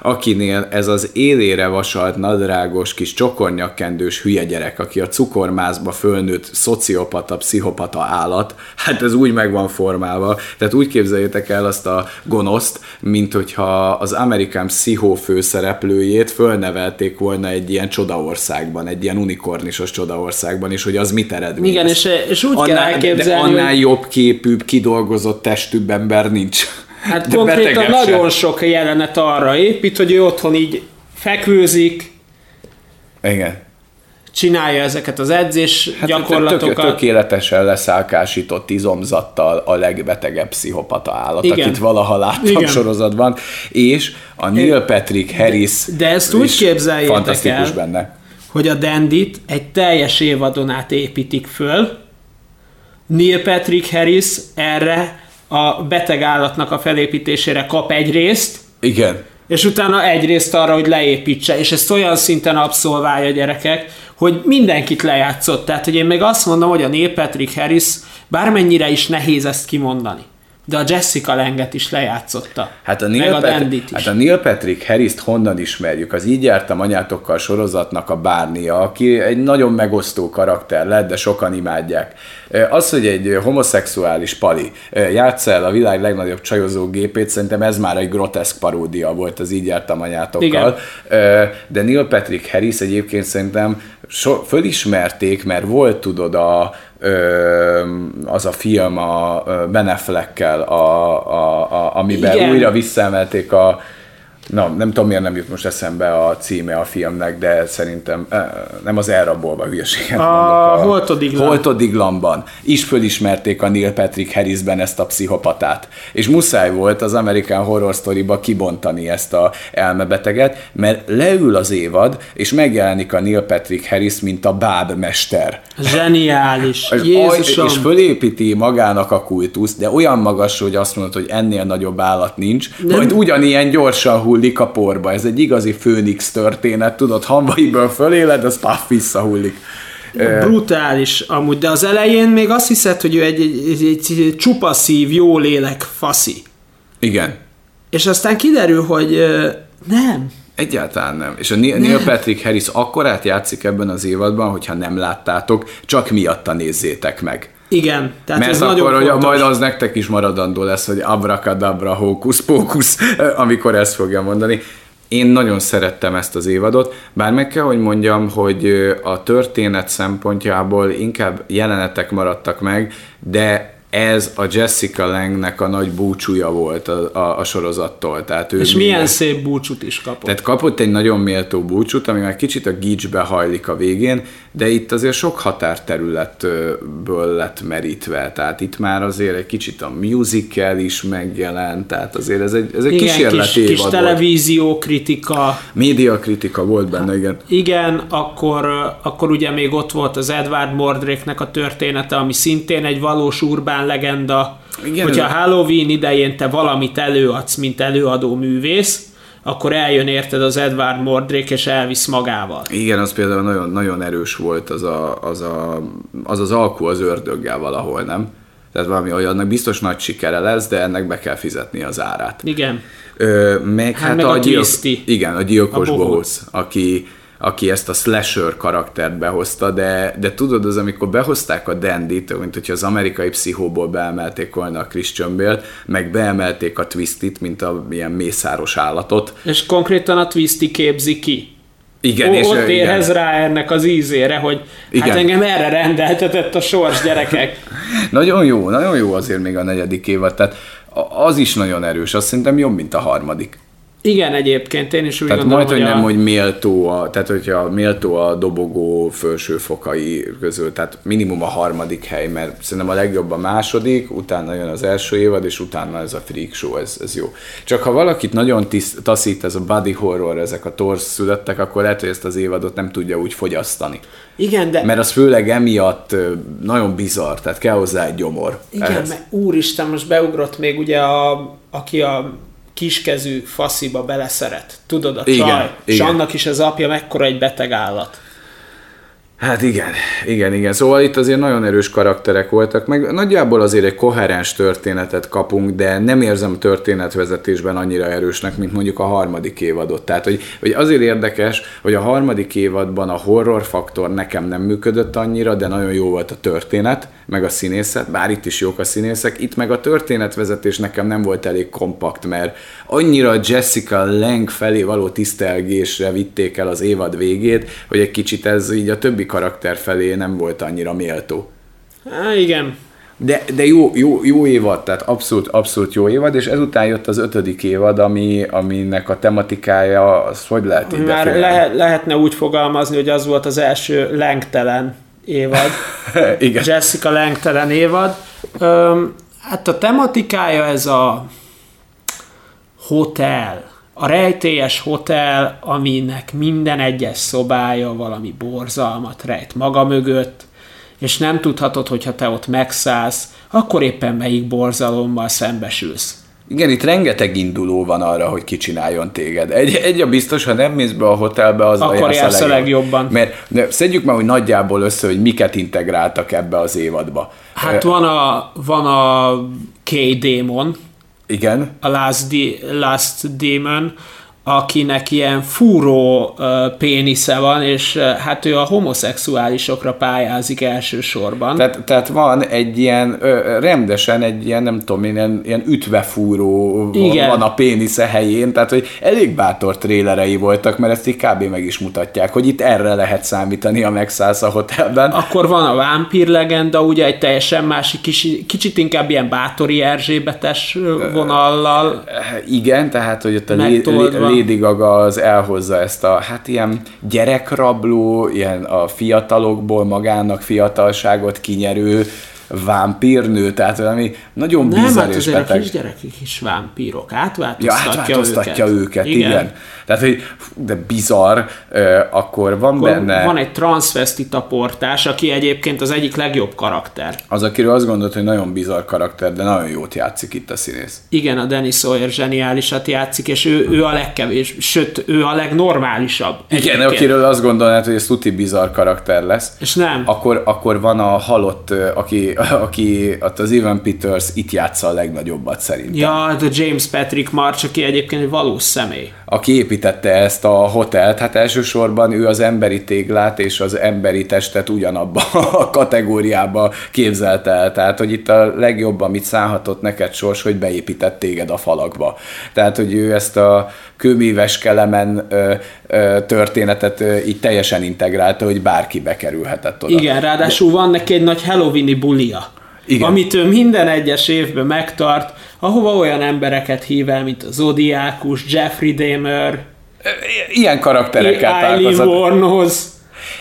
akinél ez az élére vasalt, nadrágos, kis csokornyakkendős hülye gyerek, aki a cukormázba fölnőtt szociopata, pszichopata állat, hát ez úgy meg van formálva. Tehát úgy képzeljétek el azt a gonoszt, mint hogyha az Amerikán Pszichó főszereplőjét fölnevelték volna egy ilyen csodaországban, egy ilyen unikornisos csodaországban, és hogy az mit eredményez. Igen, és, és úgy annál, kell elképzelni, de annál jobb képűbb, kidolgozott testűbb ember nincs. Hát De konkrétan nagyon sok jelenet arra épít, hogy ő otthon így fekvőzik. Igen. Csinálja ezeket az edzés hát gyakorlatokat. Tök, tökéletesen leszálkásított izomzattal a legbetegebb pszichopata állat, Igen. akit valaha láttam Igen. sorozatban, és a Neil Patrick Harris De, de ezt úgy képzeljétek fantasztikus el, benne. hogy a Dandit egy teljes évadon át építik föl, Neil Patrick Harris erre a beteg állatnak a felépítésére kap egy részt, Igen. és utána egy részt arra, hogy leépítse, és ezt olyan szinten abszolválja gyerekek, hogy mindenkit lejátszott. Tehát, hogy én még azt mondom, hogy a Neil Patrick Harris bármennyire is nehéz ezt kimondani de a Jessica Langet is lejátszotta. Hát a Neil, meg a is. Hát a Neil Patrick Harris-t honnan ismerjük? Az Így jártam anyátokkal sorozatnak a bárnia, aki egy nagyon megosztó karakter lett, de sokan imádják. Az, hogy egy homoszexuális pali játsza el a világ legnagyobb csajozó gépét, szerintem ez már egy groteszk paródia volt az Így jártam anyátokkal. Igen. De Neil Patrick Harris egyébként szerintem so, fölismerték, mert volt tudod a, az a film a Ben Affleckkel, a, a, a, amiben Igen. újra visszaemelték a, Na, nem tudom, miért nem jut most eszembe a címe a filmnek, de szerintem nem az elrabolva hülyeséget a mondok. A Holtodiglan. Holtodiglanban is fölismerték a Neil Patrick Harrisben ezt a pszichopatát. És muszáj volt az American Horror Story-ba kibontani ezt a elmebeteget, mert leül az évad, és megjelenik a Neil Patrick Harris, mint a bábmester. Zseniális. Jézusom. És fölépíti magának a kultuszt, de olyan magas, hogy azt mondod, hogy ennél nagyobb állat nincs, nem. majd ugyanilyen gyorsan visszahullik a porba. Ez egy igazi főnix történet, tudod, hamvaiből föléled, az paf, visszahullik. Brutális amúgy, de az elején még azt hiszed, hogy ő egy, egy, egy, egy csupaszív, jó lélek faszi. Igen. És aztán kiderül, hogy nem, Egyáltalán nem. És a Neil Patrick Harris akkorát játszik ebben az évadban, hogyha nem láttátok, csak miatta nézzétek meg. Igen, tehát Mert ez akkor, nagyon hogy fontos. majd az nektek is maradandó lesz, hogy abracadabra, hókusz, pókusz, [laughs] amikor ezt fogja mondani. Én nagyon szerettem ezt az évadot, bár meg kell, hogy mondjam, hogy a történet szempontjából inkább jelenetek maradtak meg, de ez a Jessica Langnek a nagy búcsúja volt a, a, a sorozattól. Tehát ő És milyen szép búcsút is kapott. Tehát kapott egy nagyon méltó búcsút, ami már kicsit a gicsbe hajlik a végén, de itt azért sok határterületből lett merítve. Tehát itt már azért egy kicsit a musical is megjelent, tehát azért ez egy, ez egy igen, kísérleti kis, kis televízió kritika. Média kritika volt benne, igen. Igen, akkor, akkor ugye még ott volt az Edward Mordrake-nek a története, ami szintén egy valós urbán legenda, Igen, hogyha Halloween idején te valamit előadsz, mint előadó művész, akkor eljön érted az Edward Mordrake, és elvisz magával. Igen, az például nagyon, nagyon erős volt az, a, az, a, az az alkú az ördöggel valahol, nem? Tehát valami olyannak biztos nagy sikere lesz, de ennek be kell fizetni az árát. Igen. Ö, meg hát, hát meg a, a gyilk... Igen, a gyilkos a bohóc, aki aki ezt a slasher karaktert behozta, de, de tudod, az amikor behozták a Dandit, mint hogyha az amerikai pszichóból beemelték volna a Christian Bale, meg beemelték a Twistit, mint a ilyen mészáros állatot. És konkrétan a Twisty képzi ki. Igen, o, és ott érhez igen. rá ennek az ízére, hogy hát igen. hát engem erre rendeltetett a sors gyerekek. [laughs] nagyon jó, nagyon jó azért még a negyedik évad, tehát az is nagyon erős, azt szerintem jobb, mint a harmadik. Igen, egyébként én is úgy tehát gondolom, majd, hogy, hogy nem, hogy méltó a, tehát hogyha méltó a dobogó felső fokai közül, tehát minimum a harmadik hely, mert szerintem a legjobb a második, utána jön az első évad, és utána ez a freak show, ez, ez jó. Csak ha valakit nagyon tiszt, taszít ez a body horror, ezek a torsz születtek, akkor lehet, hogy ezt az évadot nem tudja úgy fogyasztani. Igen, de... Mert az főleg emiatt nagyon bizarr, tehát kell hozzá egy gyomor. Igen, ehhez. mert úristen, most beugrott még ugye a, aki a kiskezű fasziba beleszeret. Tudod, a csaj. Igen, és igen. annak is az apja mekkora egy beteg állat. Hát igen, igen, igen. Szóval itt azért nagyon erős karakterek voltak, meg nagyjából azért egy koherens történetet kapunk, de nem érzem történetvezetésben annyira erősnek, mint mondjuk a harmadik évadot. Tehát, hogy, hogy azért érdekes, hogy a harmadik évadban a horror faktor nekem nem működött annyira, de nagyon jó volt a történet, meg a színészet, bár itt is jók a színészek, itt meg a történetvezetés nekem nem volt elég kompakt, mert annyira Jessica Lang felé való tisztelgésre vitték el az évad végét, hogy egy kicsit ez így a többi karakter felé nem volt annyira méltó. Há, igen. De, de jó, jó, jó évad, tehát abszolút, abszolút jó évad, és ezután jött az ötödik évad, ami, aminek a tematikája, az hogy lehet így Már le, lehetne úgy fogalmazni, hogy az volt az első lengtelen évad. [laughs] Igen. Jessica lengtelen évad. Öm, hát a tematikája ez a hotel, a rejtélyes hotel, aminek minden egyes szobája valami borzalmat rejt maga mögött, és nem tudhatod, hogyha te ott megszállsz, akkor éppen melyik borzalommal szembesülsz. Igen, itt rengeteg induló van arra, hogy kicsináljon téged. Egy, egy a biztos, ha nem mész be a hotelbe, az Akkor jársz a legjobban. Mert de szedjük már, hogy nagyjából össze, hogy miket integráltak ebbe az évadba. Hát van a, van a K-Démon, igen. A Last, D- Last Demon, akinek ilyen fúró pénisze van, és hát ő a homoszexuálisokra pályázik elsősorban. Tehát, tehát van egy ilyen, rendesen egy ilyen, nem tudom, ilyen, ilyen ütvefúró Igen. van a pénisze helyén, tehát hogy elég bátor trélerei voltak, mert ezt így kb. meg is mutatják, hogy itt erre lehet számítani a megszállsz a hotelben. Akkor van a vámpír legenda, ugye egy teljesen másik, kicsit, kicsit inkább ilyen bátori Erzsébetes vonallal. Igen, tehát hogy ott a Lady Gaga az elhozza ezt a, hát ilyen gyerekrabló, ilyen a fiatalokból magának fiatalságot kinyerő vámpírnő, tehát valami nagyon bizarr Nem, hát és beteg. a kisgyerekek is vámpírok, átváltoztatja, ja, átváltoztatja őket. őket, igen. igen. Tehát, hogy de bizarr, akkor van akkor benne... Van egy transvestita portás, aki egyébként az egyik legjobb karakter. Az, akiről azt gondolt, hogy nagyon bizarr karakter, de nagyon jót játszik itt a színész. Igen, a Dennis Sawyer zseniálisat játszik, és ő, ő a legkevés, sőt, ő a legnormálisabb. Igen, egyébként. akiről azt gondolnád, hogy ez tuti bizarr karakter lesz. És nem. Akkor, akkor van a halott, aki, aki az Evan Peters itt játsza a legnagyobbat szerintem. Ja, de James Patrick March, aki egyébként egy valós személy. Aki építette ezt a hotelt, hát elsősorban ő az emberi téglát és az emberi testet ugyanabba a kategóriába képzelte el. Tehát, hogy itt a legjobb, amit szállhatott neked sors, hogy beépített téged a falakba. Tehát, hogy ő ezt a kőmíves kelemen ö, ö, történetet ö, így teljesen integrálta, hogy bárki bekerülhetett oda. Igen, ráadásul van neki egy nagy Halloweeni bulia. Igen. amit ő minden egyes évben megtart, ahova olyan embereket hív el, mint a Zodiákus, Jeffrey Dahmer, ilyen karakterekkel találkozott. Warnos.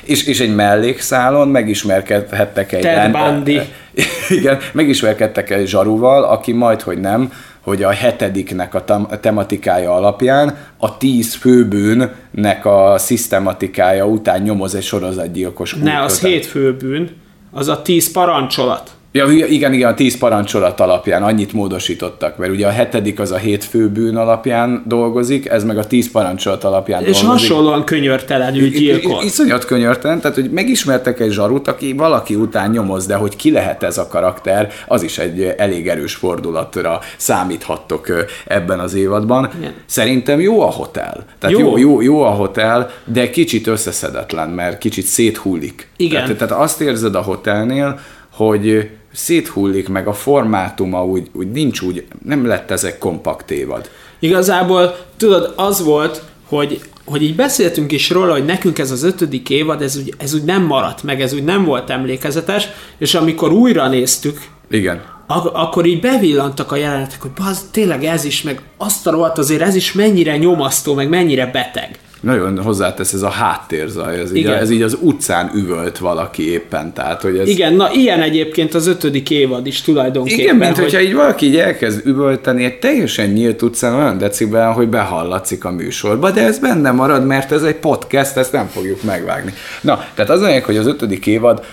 És, és egy mellékszálon megismerkedhettek egy... Ted Bundy. [laughs] Igen, megismerkedtek egy zsaruval, aki majd, hogy nem, hogy a hetediknek a tematikája alapján a tíz főbűnnek a szisztematikája után nyomoz egy sorozatgyilkos Ne, az hét főbűn, az a tíz parancsolat. Ja, igen, igen, a tíz parancsolat alapján annyit módosítottak, mert ugye a hetedik az a hét főbűn alapján dolgozik, ez meg a tíz parancsolat alapján És dolgozik. hasonlóan könyörtelenül gyilkol. Iszonyat könyörtelen, tehát hogy megismertek egy zsarut, aki valaki után nyomoz, de hogy ki lehet ez a karakter, az is egy elég erős fordulatra számíthattok ebben az évadban. Igen. Szerintem jó a hotel. Tehát jó. Jó, jó, jó a hotel, de kicsit összeszedetlen, mert kicsit széthullik. Igen. Tehát, tehát azt érzed a hotelnél, hogy széthullik, meg a formátuma úgy, úgy nincs úgy, nem lett ez egy kompakt évad. Igazából, tudod, az volt, hogy hogy így beszéltünk is róla, hogy nekünk ez az ötödik évad, ez úgy, ez úgy nem maradt meg, ez úgy nem volt emlékezetes, és amikor újra néztük, Igen. Ak- akkor így bevillantak a jelenetek, hogy az tényleg ez is, meg azt a rohadt azért ez is mennyire nyomasztó, meg mennyire beteg nagyon hozzátesz ez a háttérzaj, ez, így, ez így az utcán üvölt valaki éppen, tehát hogy ez... Igen, na ilyen egyébként az ötödik évad is tulajdonképpen. Igen, mint hogy... hogyha így valaki így elkezd üvölteni egy teljesen nyílt utcán olyan decibel, hogy behallatszik a műsorba, de ez benne marad, mert ez egy podcast, ezt nem fogjuk megvágni. Na, tehát az olyan, hogy az ötödik évad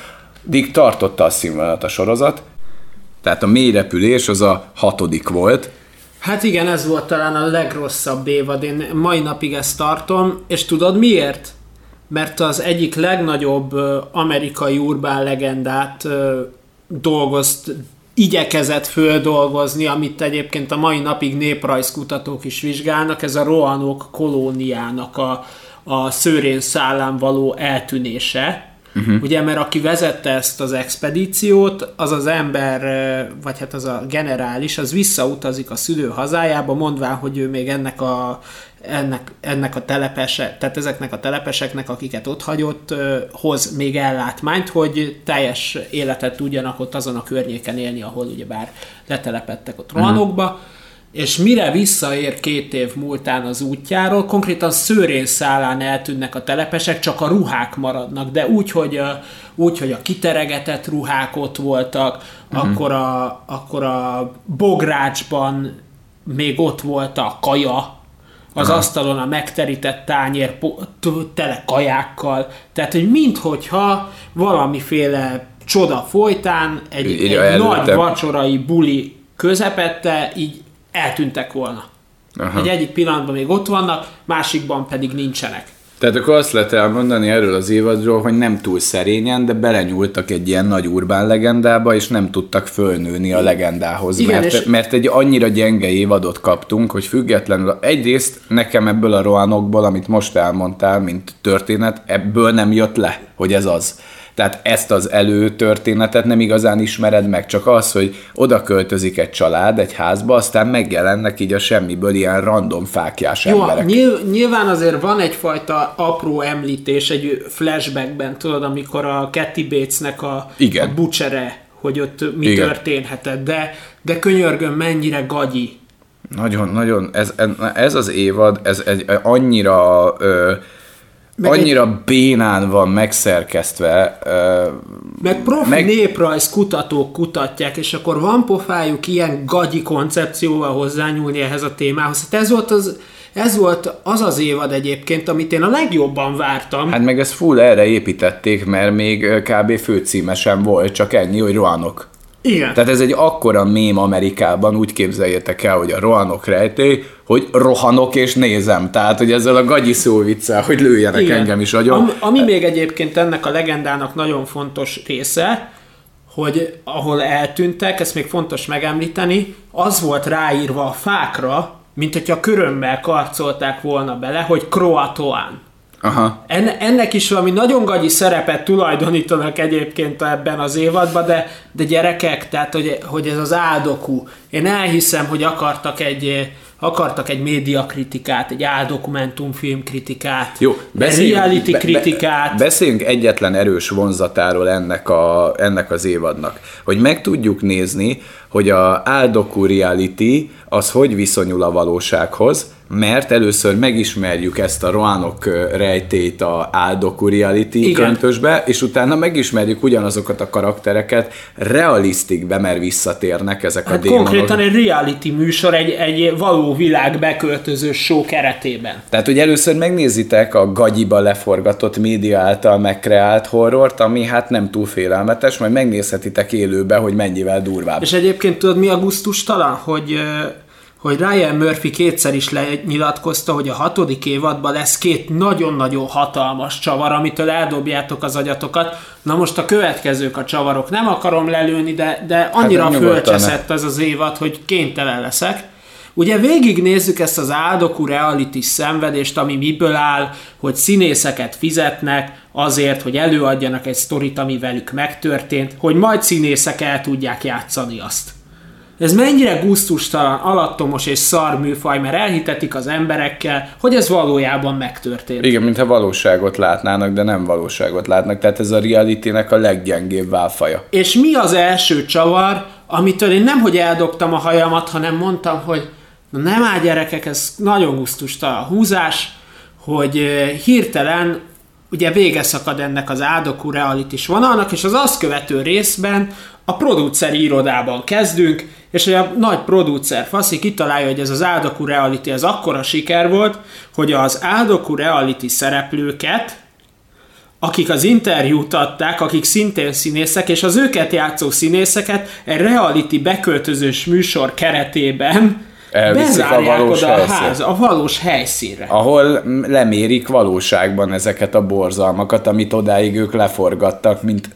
Dick tartotta a színvonalat a sorozat, tehát a mély repülés az a hatodik volt, Hát igen, ez volt talán a legrosszabb évad. Én mai napig ezt tartom, és tudod miért? Mert az egyik legnagyobb amerikai urbán legendát dolgozt, igyekezett földolgozni, amit egyébként a mai napig néprajzkutatók is vizsgálnak, ez a rohanok kolóniának a, a szőrén szállán való eltűnése Uh-huh. Ugye, mert aki vezette ezt az expedíciót, az az ember, vagy hát az a generális, az visszautazik a szülő hazájába, mondván, hogy ő még ennek a, ennek, ennek a telepese, tehát ezeknek a telepeseknek, akiket ott hagyott, hoz még ellátmányt, hogy teljes életet tudjanak ott azon a környéken élni, ahol ugyebár letelepettek ott rohanokba. Uh-huh és mire visszaér két év múltán az útjáról, konkrétan szőrén szálán eltűnnek a telepesek, csak a ruhák maradnak, de úgy, hogy a, úgy, hogy a kiteregetett ruhák ott voltak, uh-huh. akkor, a, akkor a bográcsban még ott volt a kaja, az Aha. asztalon a megterített tányér tele kajákkal, tehát, hogy minthogyha valamiféle csoda folytán egy, egy nagy vacsorai buli közepette így eltűntek volna. Aha. Egy egyik pillanatban még ott vannak, másikban pedig nincsenek. Tehát akkor azt lehet elmondani erről az évadról, hogy nem túl szerényen, de belenyúltak egy ilyen nagy urbán legendába, és nem tudtak fölnőni a legendához. Igen, mert, és... mert egy annyira gyenge évadot kaptunk, hogy függetlenül egyrészt nekem ebből a rohanokból, amit most elmondtál, mint történet, ebből nem jött le, hogy ez az. Tehát ezt az előtörténetet nem igazán ismered meg, csak az, hogy oda költözik egy család egy házba, aztán megjelennek így a semmiből ilyen random fákjás Jó, emberek. nyilván azért van egyfajta apró említés egy flashbackben, tudod, amikor a Kathy Batesnek a, Igen. a bucsere, hogy ott mi Igen. történhetett, de, de könyörgöm, mennyire gagyi. Nagyon, nagyon, ez, ez az évad, ez egy annyira ö, meg annyira egy... bénán van megszerkesztve. Uh, meg profi meg... néprajz kutatók kutatják, és akkor van pofájuk ilyen gagyi koncepcióval hozzányúlni ehhez a témához. Hát ez volt az, ez volt az az évad egyébként, amit én a legjobban vártam. Hát meg ezt full erre építették, mert még kb. főcíme sem volt, csak ennyi, hogy rohanok. Igen. Tehát ez egy akkora mém Amerikában, úgy képzeljétek el, hogy a rohanok rejtély, hogy rohanok és nézem. Tehát, hogy ezzel a gagyi szó viccel, hogy lőjenek Igen. engem is agyon. Ami, ami még egyébként ennek a legendának nagyon fontos része, hogy ahol eltűntek, ezt még fontos megemlíteni, az volt ráírva a fákra, mint hogyha körömmel karcolták volna bele, hogy Croatoan. Aha. En, ennek is valami nagyon gagyi szerepet tulajdonítanak egyébként ebben az évadban, de, de gyerekek, tehát hogy, hogy ez az áldokú. Én elhiszem, hogy akartak egy, akartak egy médiakritikát, egy áldokumentumfilm kritikát, Jó, egy reality be, kritikát. Be, beszéljünk egyetlen erős vonzatáról ennek, a, ennek az évadnak. Hogy meg tudjuk nézni, hogy a áldoku reality az hogy viszonyul a valósághoz, mert először megismerjük ezt a roánok rejtét a áldoku reality Igen. köntösbe, és utána megismerjük ugyanazokat a karaktereket realisztikbe, mert visszatérnek ezek hát a démonok. Konkrétan egy reality műsor, egy, egy való világ beköltöző show keretében. Tehát, hogy először megnézitek a gagyiba leforgatott média által megkreált horrort, ami hát nem túl félelmetes, majd megnézhetitek élőbe, hogy mennyivel durvább. És egyébként tudod, mi a gusztustalan? Hogy hogy Ryan Murphy kétszer is lenyilatkozta, hogy a hatodik évadban lesz két nagyon-nagyon hatalmas csavar, amitől eldobjátok az agyatokat. Na most a következők a csavarok. Nem akarom lelőni, de, de annyira hát fölcseszett ez az évad, hogy kénytelen leszek. Ugye végignézzük ezt az áldokú reality szenvedést, ami miből áll, hogy színészeket fizetnek azért, hogy előadjanak egy sztorit, ami velük megtörtént, hogy majd színészek el tudják játszani azt. Ez mennyire gusztustalan, alattomos és szar műfaj, mert elhitetik az emberekkel, hogy ez valójában megtörtént. Igen, mintha valóságot látnának, de nem valóságot látnak. Tehát ez a reality-nek a leggyengébb válfaja. És mi az első csavar, amitől én nem, hogy eldobtam a hajamat, hanem mondtam, hogy na nem áll gyerekek, ez nagyon gusztustalan húzás, hogy hirtelen ugye vége szakad ennek az áldokú realitis vonalnak, és az azt követő részben a produceri irodában kezdünk, és a nagy producer Faszi kitalálja, hogy ez az áldokú reality ez akkora siker volt, hogy az áldokú reality szereplőket, akik az interjút adták, akik szintén színészek, és az őket játszó színészeket egy reality beköltözős műsor keretében elviszik a valós oda a, ház, a valós helyszínre. Ahol lemérik valóságban ezeket a borzalmakat, amit odáig ők leforgattak. Mint...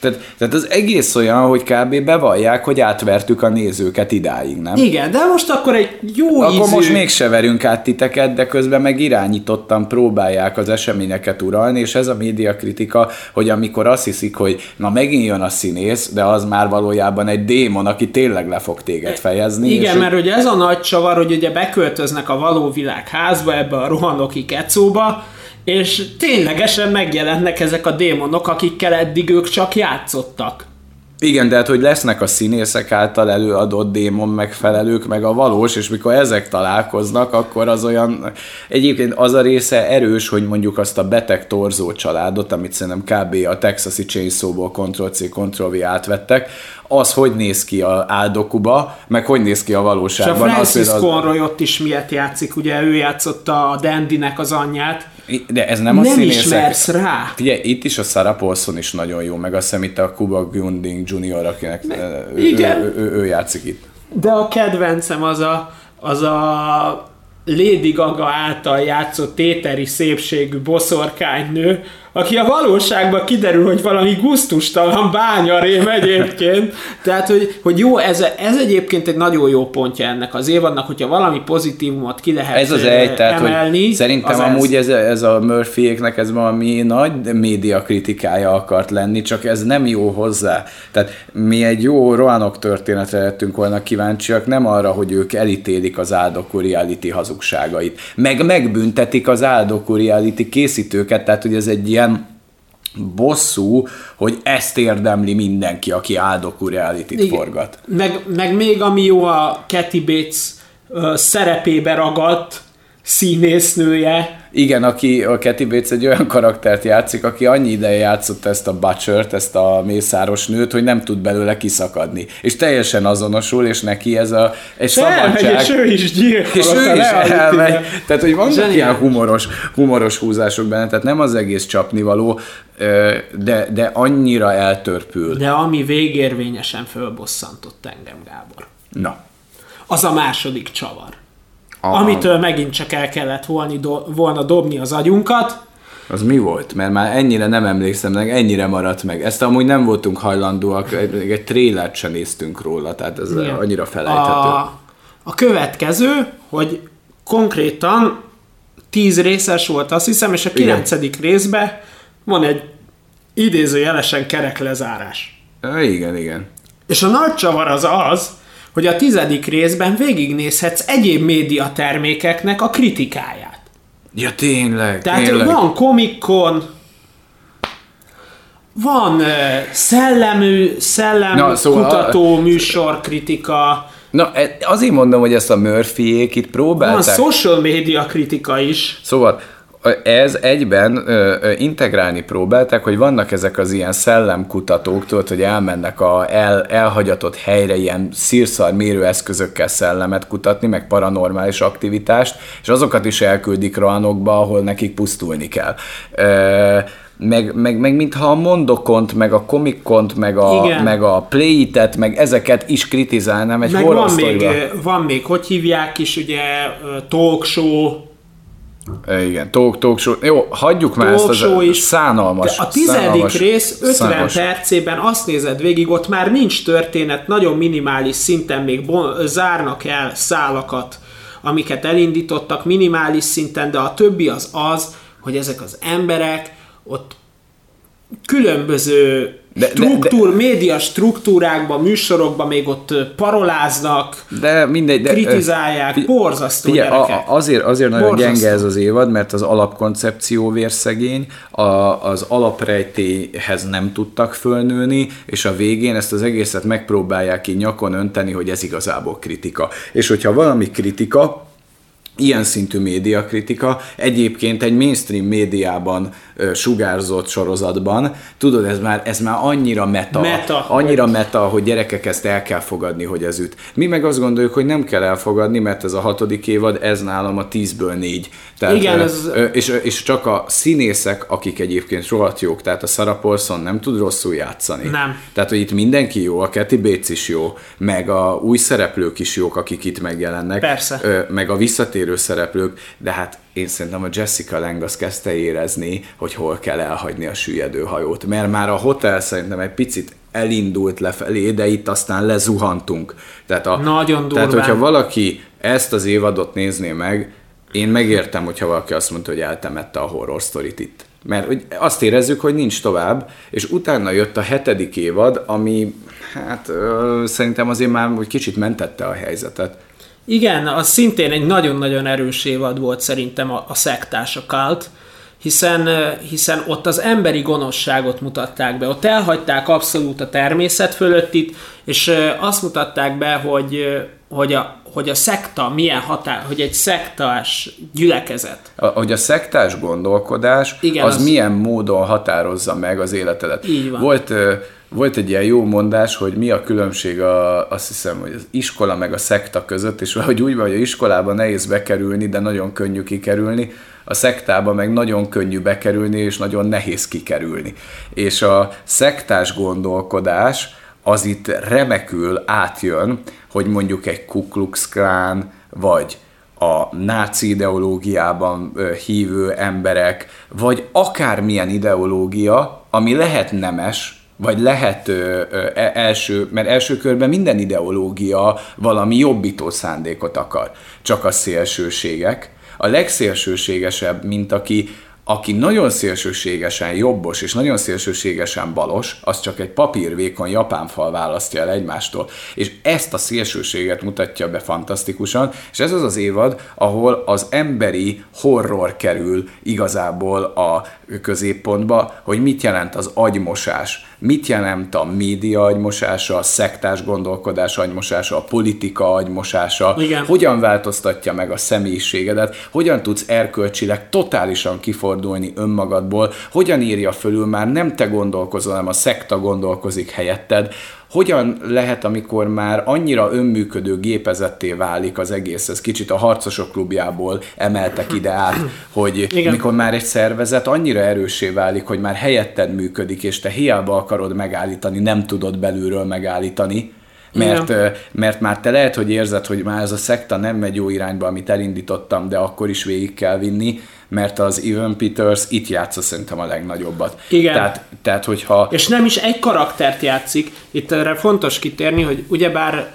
Tehát, tehát az egész olyan, hogy kb. bevallják, hogy átvertük a nézőket idáig, nem? Igen, de most akkor egy jó Akkor ízű... most mégse verünk át titeket, de közben meg irányítottan próbálják az eseményeket uralni, és ez a médiakritika, hogy amikor azt hiszik, hogy na megint jön a színész, de az már valójában egy démon, aki tényleg le fog téged fejezni. Igen, mert ugye ez a nagy csavar, hogy ugye beköltöznek a való világ házba, ebbe a rohanoki kecóba, és ténylegesen megjelennek ezek a démonok, akikkel eddig ők csak játszottak. Igen, de hát, hogy lesznek a színészek által előadott démon megfelelők, meg a valós, és mikor ezek találkoznak, akkor az olyan, egyébként az a része erős, hogy mondjuk azt a beteg torzó családot, amit szerintem kb. a Texasi Chainsaw-ból Ctrl-C, Ctrl-V átvettek, az hogy néz ki a áldokuba, meg hogy néz ki a valóságban. És a Francis az, Conroy ott is miért játszik, ugye ő játszotta a Dandynek az anyját. De ez nem, nem a színészek. ismersz rá. Figyelj, itt is a Sarah Paulson is nagyon jó, meg azt hiszem itt a Cuba Gooding Jr., akinek ne, ő, igen. Ő, ő, ő, ő, játszik itt. De a kedvencem az a, az a Lady Gaga által játszott téteri szépségű boszorkánynő, aki a valóságban kiderül, hogy valami guztustalan bányarém egyébként. Tehát, hogy, hogy jó, ez, ez egyébként egy nagyon jó pontja ennek az évadnak, hogyha valami pozitívumot ki lehet Ez az egy, tehát, emelni, hogy szerintem amúgy ez, ez a Murphyéknek ez valami nagy média kritikája akart lenni, csak ez nem jó hozzá. Tehát mi egy jó rohanok történetre lettünk volna kíváncsiak, nem arra, hogy ők elítélik az áldokú reality hazugságait. Meg megbüntetik az áldokú reality készítőket, tehát hogy ez egy ilyen ilyen bosszú, hogy ezt érdemli mindenki, aki áldokú reality forgat. Meg, meg még ami jó a Kathy Bates uh, szerepébe ragadt színésznője, igen, aki a Kathy Bates egy olyan karaktert játszik, aki annyi ideje játszott ezt a butchert, ezt a mészáros nőt, hogy nem tud belőle kiszakadni. És teljesen azonosul, és neki ez a egy szabadság. És ő is gyilkol. És ő is elmegy. Tehát, hogy vannak ilyen humoros, humoros húzások benne, tehát nem az egész csapnivaló, de, de annyira eltörpül. De ami végérvényesen fölbosszantott engem, Gábor. Na. Az a második csavar. Aha. amitől megint csak el kellett volna, do, volna dobni az agyunkat. Az mi volt? Mert már ennyire nem emlékszem, meg ennyire maradt meg. Ezt amúgy nem voltunk hajlandóak, egy, egy trélert sem néztünk róla, tehát ez Igen. annyira felejthető. A, A következő, hogy konkrétan tíz részes volt, azt hiszem, és a kilencedik részben van egy idézőjelesen kerek lezárás. Igen, igen. És a nagy csavar az az, hogy a tizedik részben végignézhetsz egyéb médiatermékeknek a kritikáját. Ja, tényleg, Tehát tényleg. van komikon, van uh, szellemű, szellem Na, szóval kutató a- műsor kritika, Na, e- azért mondom, hogy ezt a Murphyék itt van próbálták. social media kritika is. Szóval ez egyben ö, ö, integrálni próbálták, hogy vannak ezek az ilyen szellemkutatók, tudod, hogy elmennek a el, elhagyatott helyre ilyen szírszar mérőeszközökkel szellemet kutatni, meg paranormális aktivitást, és azokat is elküldik rohanokba, ahol nekik pusztulni kell. Ö, meg, meg, meg mintha a mondokont, meg a komikont, meg a, Igen. meg a play-it, meg ezeket is kritizálnám egy Meg van még, van még, hogy hívják is, ugye talk show, Ö, Igen, talk, talk show. Jó, hagyjuk már ezt az is. szánalmas. De a tizedik szánalmas, rész 50 szánalmas. percében azt nézed végig, ott már nincs történet, nagyon minimális szinten még bon- zárnak el szálakat, amiket elindítottak minimális szinten, de a többi az az, hogy ezek az emberek ott különböző De- de- struktúr, média struktúrákban, műsorokban még ott ö, paroláznak, De mindegy, de... ö, kritizálják, fi- borzasztó Figyelj, a, gyerekek. a- azért, azért nagyon Borzasztó. gyenge ez az évad, mert az alapkoncepció vérszegény, a, az alaprejtéhez nem tudtak fölnőni, és a végén ezt az egészet megpróbálják így nyakon önteni, hogy ez igazából kritika. És hogyha valami kritika, ilyen szintű médiakritika, egyébként egy mainstream médiában ö, sugárzott sorozatban, tudod, ez már, ez már annyira meta, Meta, annyira meta, hogy gyerekek ezt el kell fogadni, hogy ez üt. Mi meg azt gondoljuk, hogy nem kell elfogadni, mert ez a hatodik évad, ez nálam a tízből négy. Tehát, Igen, ez- és, és csak a színészek, akik egyébként rohadt jók, tehát a Sarah Paulson nem tud rosszul játszani. Nem. Tehát, hogy itt mindenki jó, a Kathy Bates is jó, meg a új szereplők is jók, akik itt megjelennek. Persze. Meg a visszatérő szereplők, de hát én szerintem a Jessica Lange azt kezdte érezni, hogy hol kell elhagyni a süllyedő hajót, mert már a hotel szerintem egy picit elindult lefelé, de itt aztán lezuhantunk. Tehát, a, Nagyon tehát durván. hogyha valaki ezt az évadot nézné meg, én megértem, hogyha valaki azt mondta, hogy eltemette a horror sztorit itt. Mert hogy azt érezzük, hogy nincs tovább, és utána jött a hetedik évad, ami hát ö, szerintem azért már egy kicsit mentette a helyzetet. Igen, az szintén egy nagyon-nagyon erős évad volt szerintem a, a szektás, a cult, hiszen, hiszen ott az emberi gonoszságot mutatták be. Ott elhagyták abszolút a természet fölöttit, és ö, azt mutatták be, hogy, hogy, a, hogy a szekta milyen határ, hogy egy szektás gyülekezet. A- hogy a szektás gondolkodás Igen, az, az- milyen módon határozza meg az életedet. Így van. Volt, volt egy ilyen jó mondás, hogy mi a különbség a, azt hiszem, hogy az iskola meg a szekta között, és valahogy úgy van, hogy a iskolában nehéz bekerülni, de nagyon könnyű kikerülni, a szektába meg nagyon könnyű bekerülni, és nagyon nehéz kikerülni. És a szektás gondolkodás az itt remekül átjön, hogy mondjuk egy Ku Klux Klan, vagy a náci ideológiában hívő emberek, vagy akármilyen ideológia, ami lehet nemes, vagy lehet ö, ö, e- első, mert első körben minden ideológia valami jobbító szándékot akar, csak a szélsőségek. A legszélsőségesebb, mint aki aki nagyon szélsőségesen jobbos és nagyon szélsőségesen balos, az csak egy papírvékony japán fal választja el egymástól. És ezt a szélsőséget mutatja be fantasztikusan, és ez az az évad, ahol az emberi horror kerül igazából a középpontba, hogy mit jelent az agymosás, mit jelent a média agymosása, a szektás gondolkodás agymosása, a politika agymosása, Igen. hogyan változtatja meg a személyiségedet, hogyan tudsz erkölcsileg totálisan kifordulni önmagadból, hogyan írja fölül már nem te gondolkozol, hanem a szekta gondolkozik helyetted, hogyan lehet, amikor már annyira önműködő gépezetté válik az egész, ez kicsit a harcosok klubjából emeltek ide át, hogy [laughs] Igen. mikor már egy szervezet annyira erőssé válik, hogy már helyetted működik, és te hiába akarod megállítani, nem tudod belülről megállítani, mert, ö, mert már te lehet, hogy érzed, hogy már ez a szekta nem megy jó irányba, amit elindítottam, de akkor is végig kell vinni, mert az Evan Peters itt játsza szerintem a legnagyobbat. Igen. Tehát, tehát hogyha... És nem is egy karaktert játszik, itt erre fontos kitérni, hogy ugyebár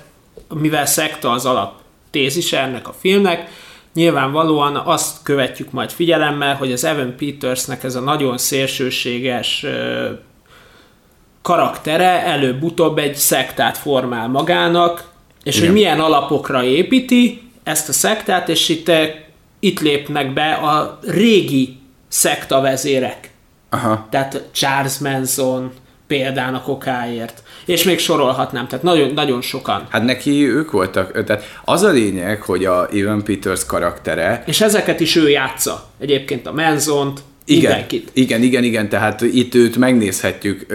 mivel szekta az alap tézise ennek a filmnek. Nyilvánvalóan azt követjük majd figyelemmel, hogy az Evan Petersnek ez a nagyon szélsőséges karaktere előbb-utóbb egy szektát formál magának, és Igen. hogy milyen alapokra építi ezt a szektát, és itt, itt lépnek be a régi szektavezérek. Aha. Tehát Charles Manson példának okáért. És még sorolhatnám, tehát nagyon, nagyon sokan. Hát neki ők voltak, tehát az a lényeg, hogy a Evan Peters karaktere... És ezeket is ő játsza. Egyébként a Manzont, igen, mindenkit. Igen, igen, igen, tehát itt őt megnézhetjük.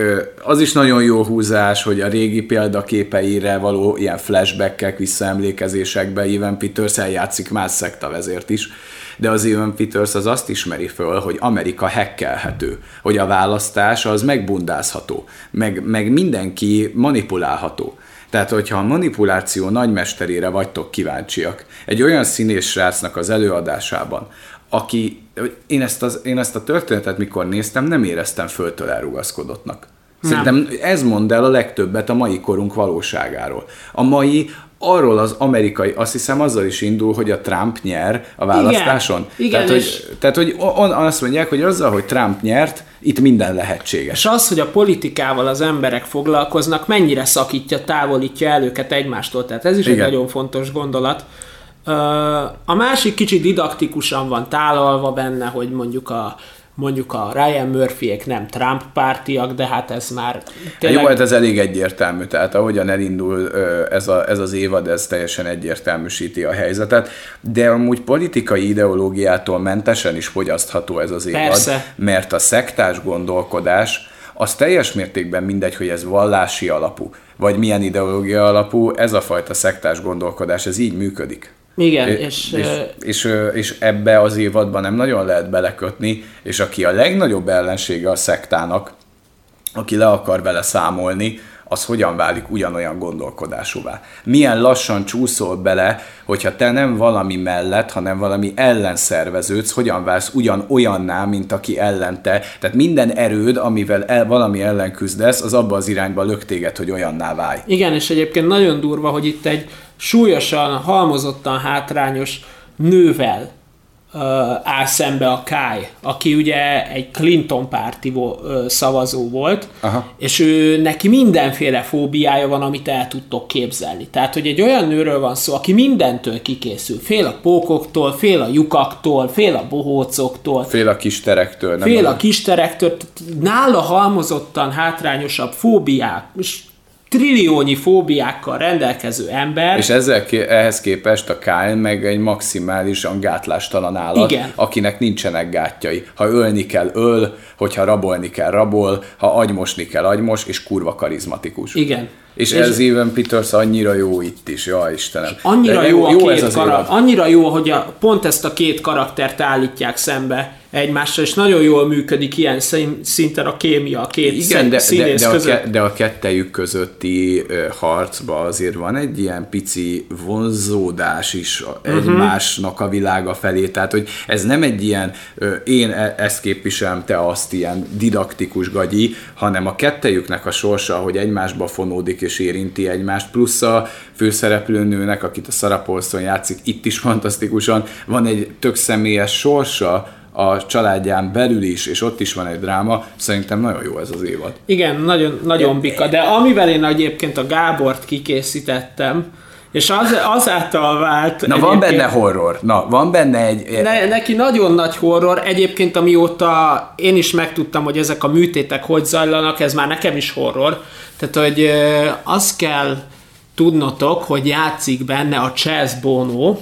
Az is nagyon jó húzás, hogy a régi példaképeire való ilyen flashbackek, visszaemlékezésekbe Evan Peters eljátszik más szekta vezért is de az Evan Peters az azt ismeri föl, hogy Amerika hekkelhető, hogy a választás az megbundázható, meg, meg mindenki manipulálható. Tehát, hogyha a manipuláció nagymesterére vagytok kíváncsiak, egy olyan színés srácnak az előadásában, aki, én ezt, az, én ezt a történetet mikor néztem, nem éreztem föltől elrugaszkodottnak. Szerintem nem. ez mond el a legtöbbet a mai korunk valóságáról. A mai arról az amerikai, azt hiszem azzal is indul, hogy a Trump nyer a választáson. Igen, igen tehát, és... hogy, tehát, hogy azt mondják, hogy azzal, hogy Trump nyert, itt minden lehetséges. És az, hogy a politikával az emberek foglalkoznak, mennyire szakítja, távolítja el őket egymástól. Tehát ez is igen. egy nagyon fontos gondolat. A másik kicsit didaktikusan van tálalva benne, hogy mondjuk a mondjuk a Ryan murphy nem Trump pártiak, de hát ez már tényleg... Jó, hát ez elég egyértelmű, tehát ahogyan elindul ez, a, ez az évad, ez teljesen egyértelműsíti a helyzetet, de amúgy politikai ideológiától mentesen is fogyasztható ez az évad, Persze. mert a szektás gondolkodás az teljes mértékben mindegy, hogy ez vallási alapú, vagy milyen ideológia alapú, ez a fajta szektás gondolkodás, ez így működik. Igen, és, és, és, és, és ebbe az évadban nem nagyon lehet belekötni, és aki a legnagyobb ellensége a szektának, aki le akar vele számolni, az hogyan válik ugyanolyan gondolkodásúvá. Milyen lassan csúszol bele, hogyha te nem valami mellett, hanem valami ellen szerveződsz, hogyan válsz ugyan olyanná, mint aki ellente. Tehát minden erőd, amivel el, valami ellen küzdesz, az abba az irányba lök téged, hogy olyanná válj. Igen, és egyébként nagyon durva, hogy itt egy súlyosan, halmozottan hátrányos nővel uh, áll szembe a Kai, aki ugye egy Clinton párti uh, szavazó volt, Aha. és ő neki mindenféle fóbiája van, amit el tudtok képzelni. Tehát, hogy egy olyan nőről van szó, aki mindentől kikészül. Fél a pókoktól, fél a lyukaktól, fél a bohócoktól. Fél a kisterektől. Nem fél a kisterektől. Nála halmozottan hátrányosabb fóbiák, trilliónyi fóbiákkal rendelkező ember. És ezzel, ehhez képest a Kyle meg egy maximálisan gátlástalan állat, Igen. akinek nincsenek gátjai. Ha ölni kell, öl, hogyha rabolni kell, rabol, ha agymosni kell, agymos, és kurva karizmatikus. Igen. És, és ez Evan Peters annyira jó itt is, ja Istenem. Annyira jó, jó, a két ez az karak- annyira jó, hogy a, pont ezt a két karaktert állítják szembe egymással, és nagyon jól működik ilyen szinten a kémia a két Igen, de, de, de, között. A ke, de a kettejük közötti harcban azért van egy ilyen pici vonzódás is uh-huh. egymásnak a világa felé, tehát hogy ez nem egy ilyen én e, ezt képviselem, te azt ilyen didaktikus gagyi, hanem a kettejüknek a sorsa, hogy egymásba fonódik és érinti egymást, plusz a főszereplőnőnek, akit a Sarah játszik, itt is fantasztikusan, van egy tök személyes sorsa, a családján belül is, és ott is van egy dráma, szerintem nagyon jó ez az évad. Igen, nagyon, nagyon bika, de amivel én egyébként a Gábort kikészítettem, és az, azáltal vált... Na van benne horror, na van benne egy... Ne, neki nagyon nagy horror, egyébként amióta én is megtudtam, hogy ezek a műtétek hogy zajlanak, ez már nekem is horror. Tehát, hogy az kell tudnotok, hogy játszik benne a Chess Bono,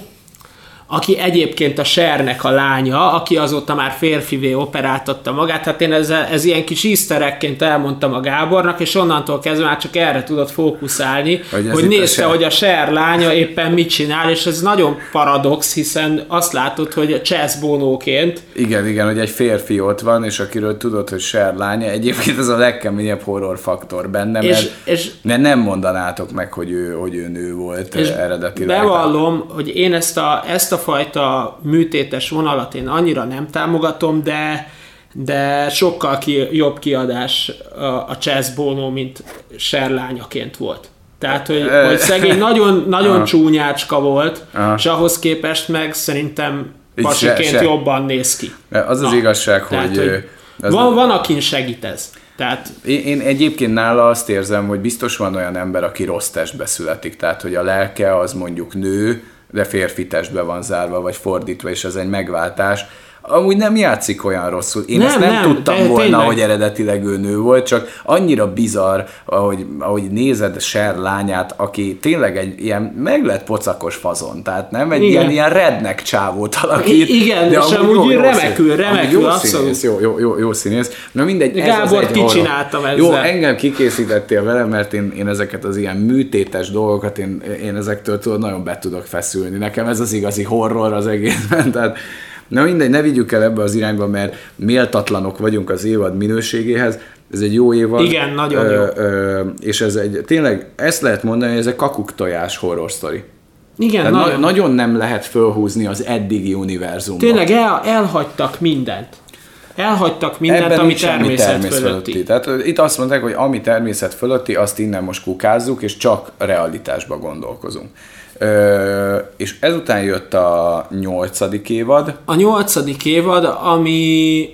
aki egyébként a Sernek a lánya, aki azóta már férfivé operáltatta magát. Hát én ez, ez ilyen kis ízterekként elmondtam a Gábornak, és onnantól kezdve már csak erre tudott fókuszálni, hogy, hogy nézte, hogy a Ser lánya éppen mit csinál, és ez nagyon paradox, hiszen azt látod, hogy Chess Bonóként. Igen, igen, hogy egy férfi ott van, és akiről tudod, hogy Ser lánya, egyébként ez a legkeményebb horror faktor benne, és, mert, és, mert nem mondanátok meg, hogy ő, hogy ő nő volt és eredetileg. Bevallom, hogy én ezt a, ezt a fajta műtétes vonalat én annyira nem támogatom, de de sokkal ki, jobb kiadás a, a Chess Bono, mint serlányaként volt. Tehát, hogy, hogy szegény nagyon, nagyon csúnyácska volt, Aha. és ahhoz képest meg szerintem pasiként se, se. jobban néz ki. Az az Na, igazság, tehát, hogy... hogy az van, van, akin segít ez. Tehát... Én, én egyébként nála azt érzem, hogy biztos van olyan ember, aki rossz testbe születik, tehát hogy a lelke az mondjuk nő, de férfi testbe van zárva, vagy fordítva, és ez egy megváltás amúgy nem játszik olyan rosszul. Én nem, ezt nem, nem tudtam de, volna, tényleg. hogy eredetileg ő nő volt, csak annyira bizarr, ahogy, ahogy nézed Ser lányát, aki tényleg egy ilyen meg lett pocakos fazon, tehát nem egy ilyen, ilyen rednek csávót alakít. I- igen, de és amúgy, amúgy jó, remekül, remekül, jó Színész, jó, jó, jó, jó színész. Na mindegy, ez Gábor, az egy csináltam ezzel. Jó, engem kikészítettél vele, mert én, én ezeket az ilyen műtétes dolgokat, én, én ezektől tudod, nagyon be tudok feszülni. Nekem ez az igazi horror az egészben, tehát Na mindegy, ne vigyük el ebbe az irányba, mert méltatlanok vagyunk az évad minőségéhez. Ez egy jó évad. Igen, nagyon ö, jó. Ö, és ez egy, tényleg ezt lehet mondani, hogy ez egy kakuktojás horror story. Igen, nagyon. Na, nagyon nem lehet fölhúzni az eddigi univerzumot. Tényleg el, elhagytak mindent. Elhagytak mindent, Ebben ami természet, természet fölötti. fölötti. Tehát itt azt mondták, hogy ami természet fölötti, azt innen most kukázzuk, és csak realitásba gondolkozunk. Ö, és ezután jött a nyolcadik évad. A nyolcadik évad, ami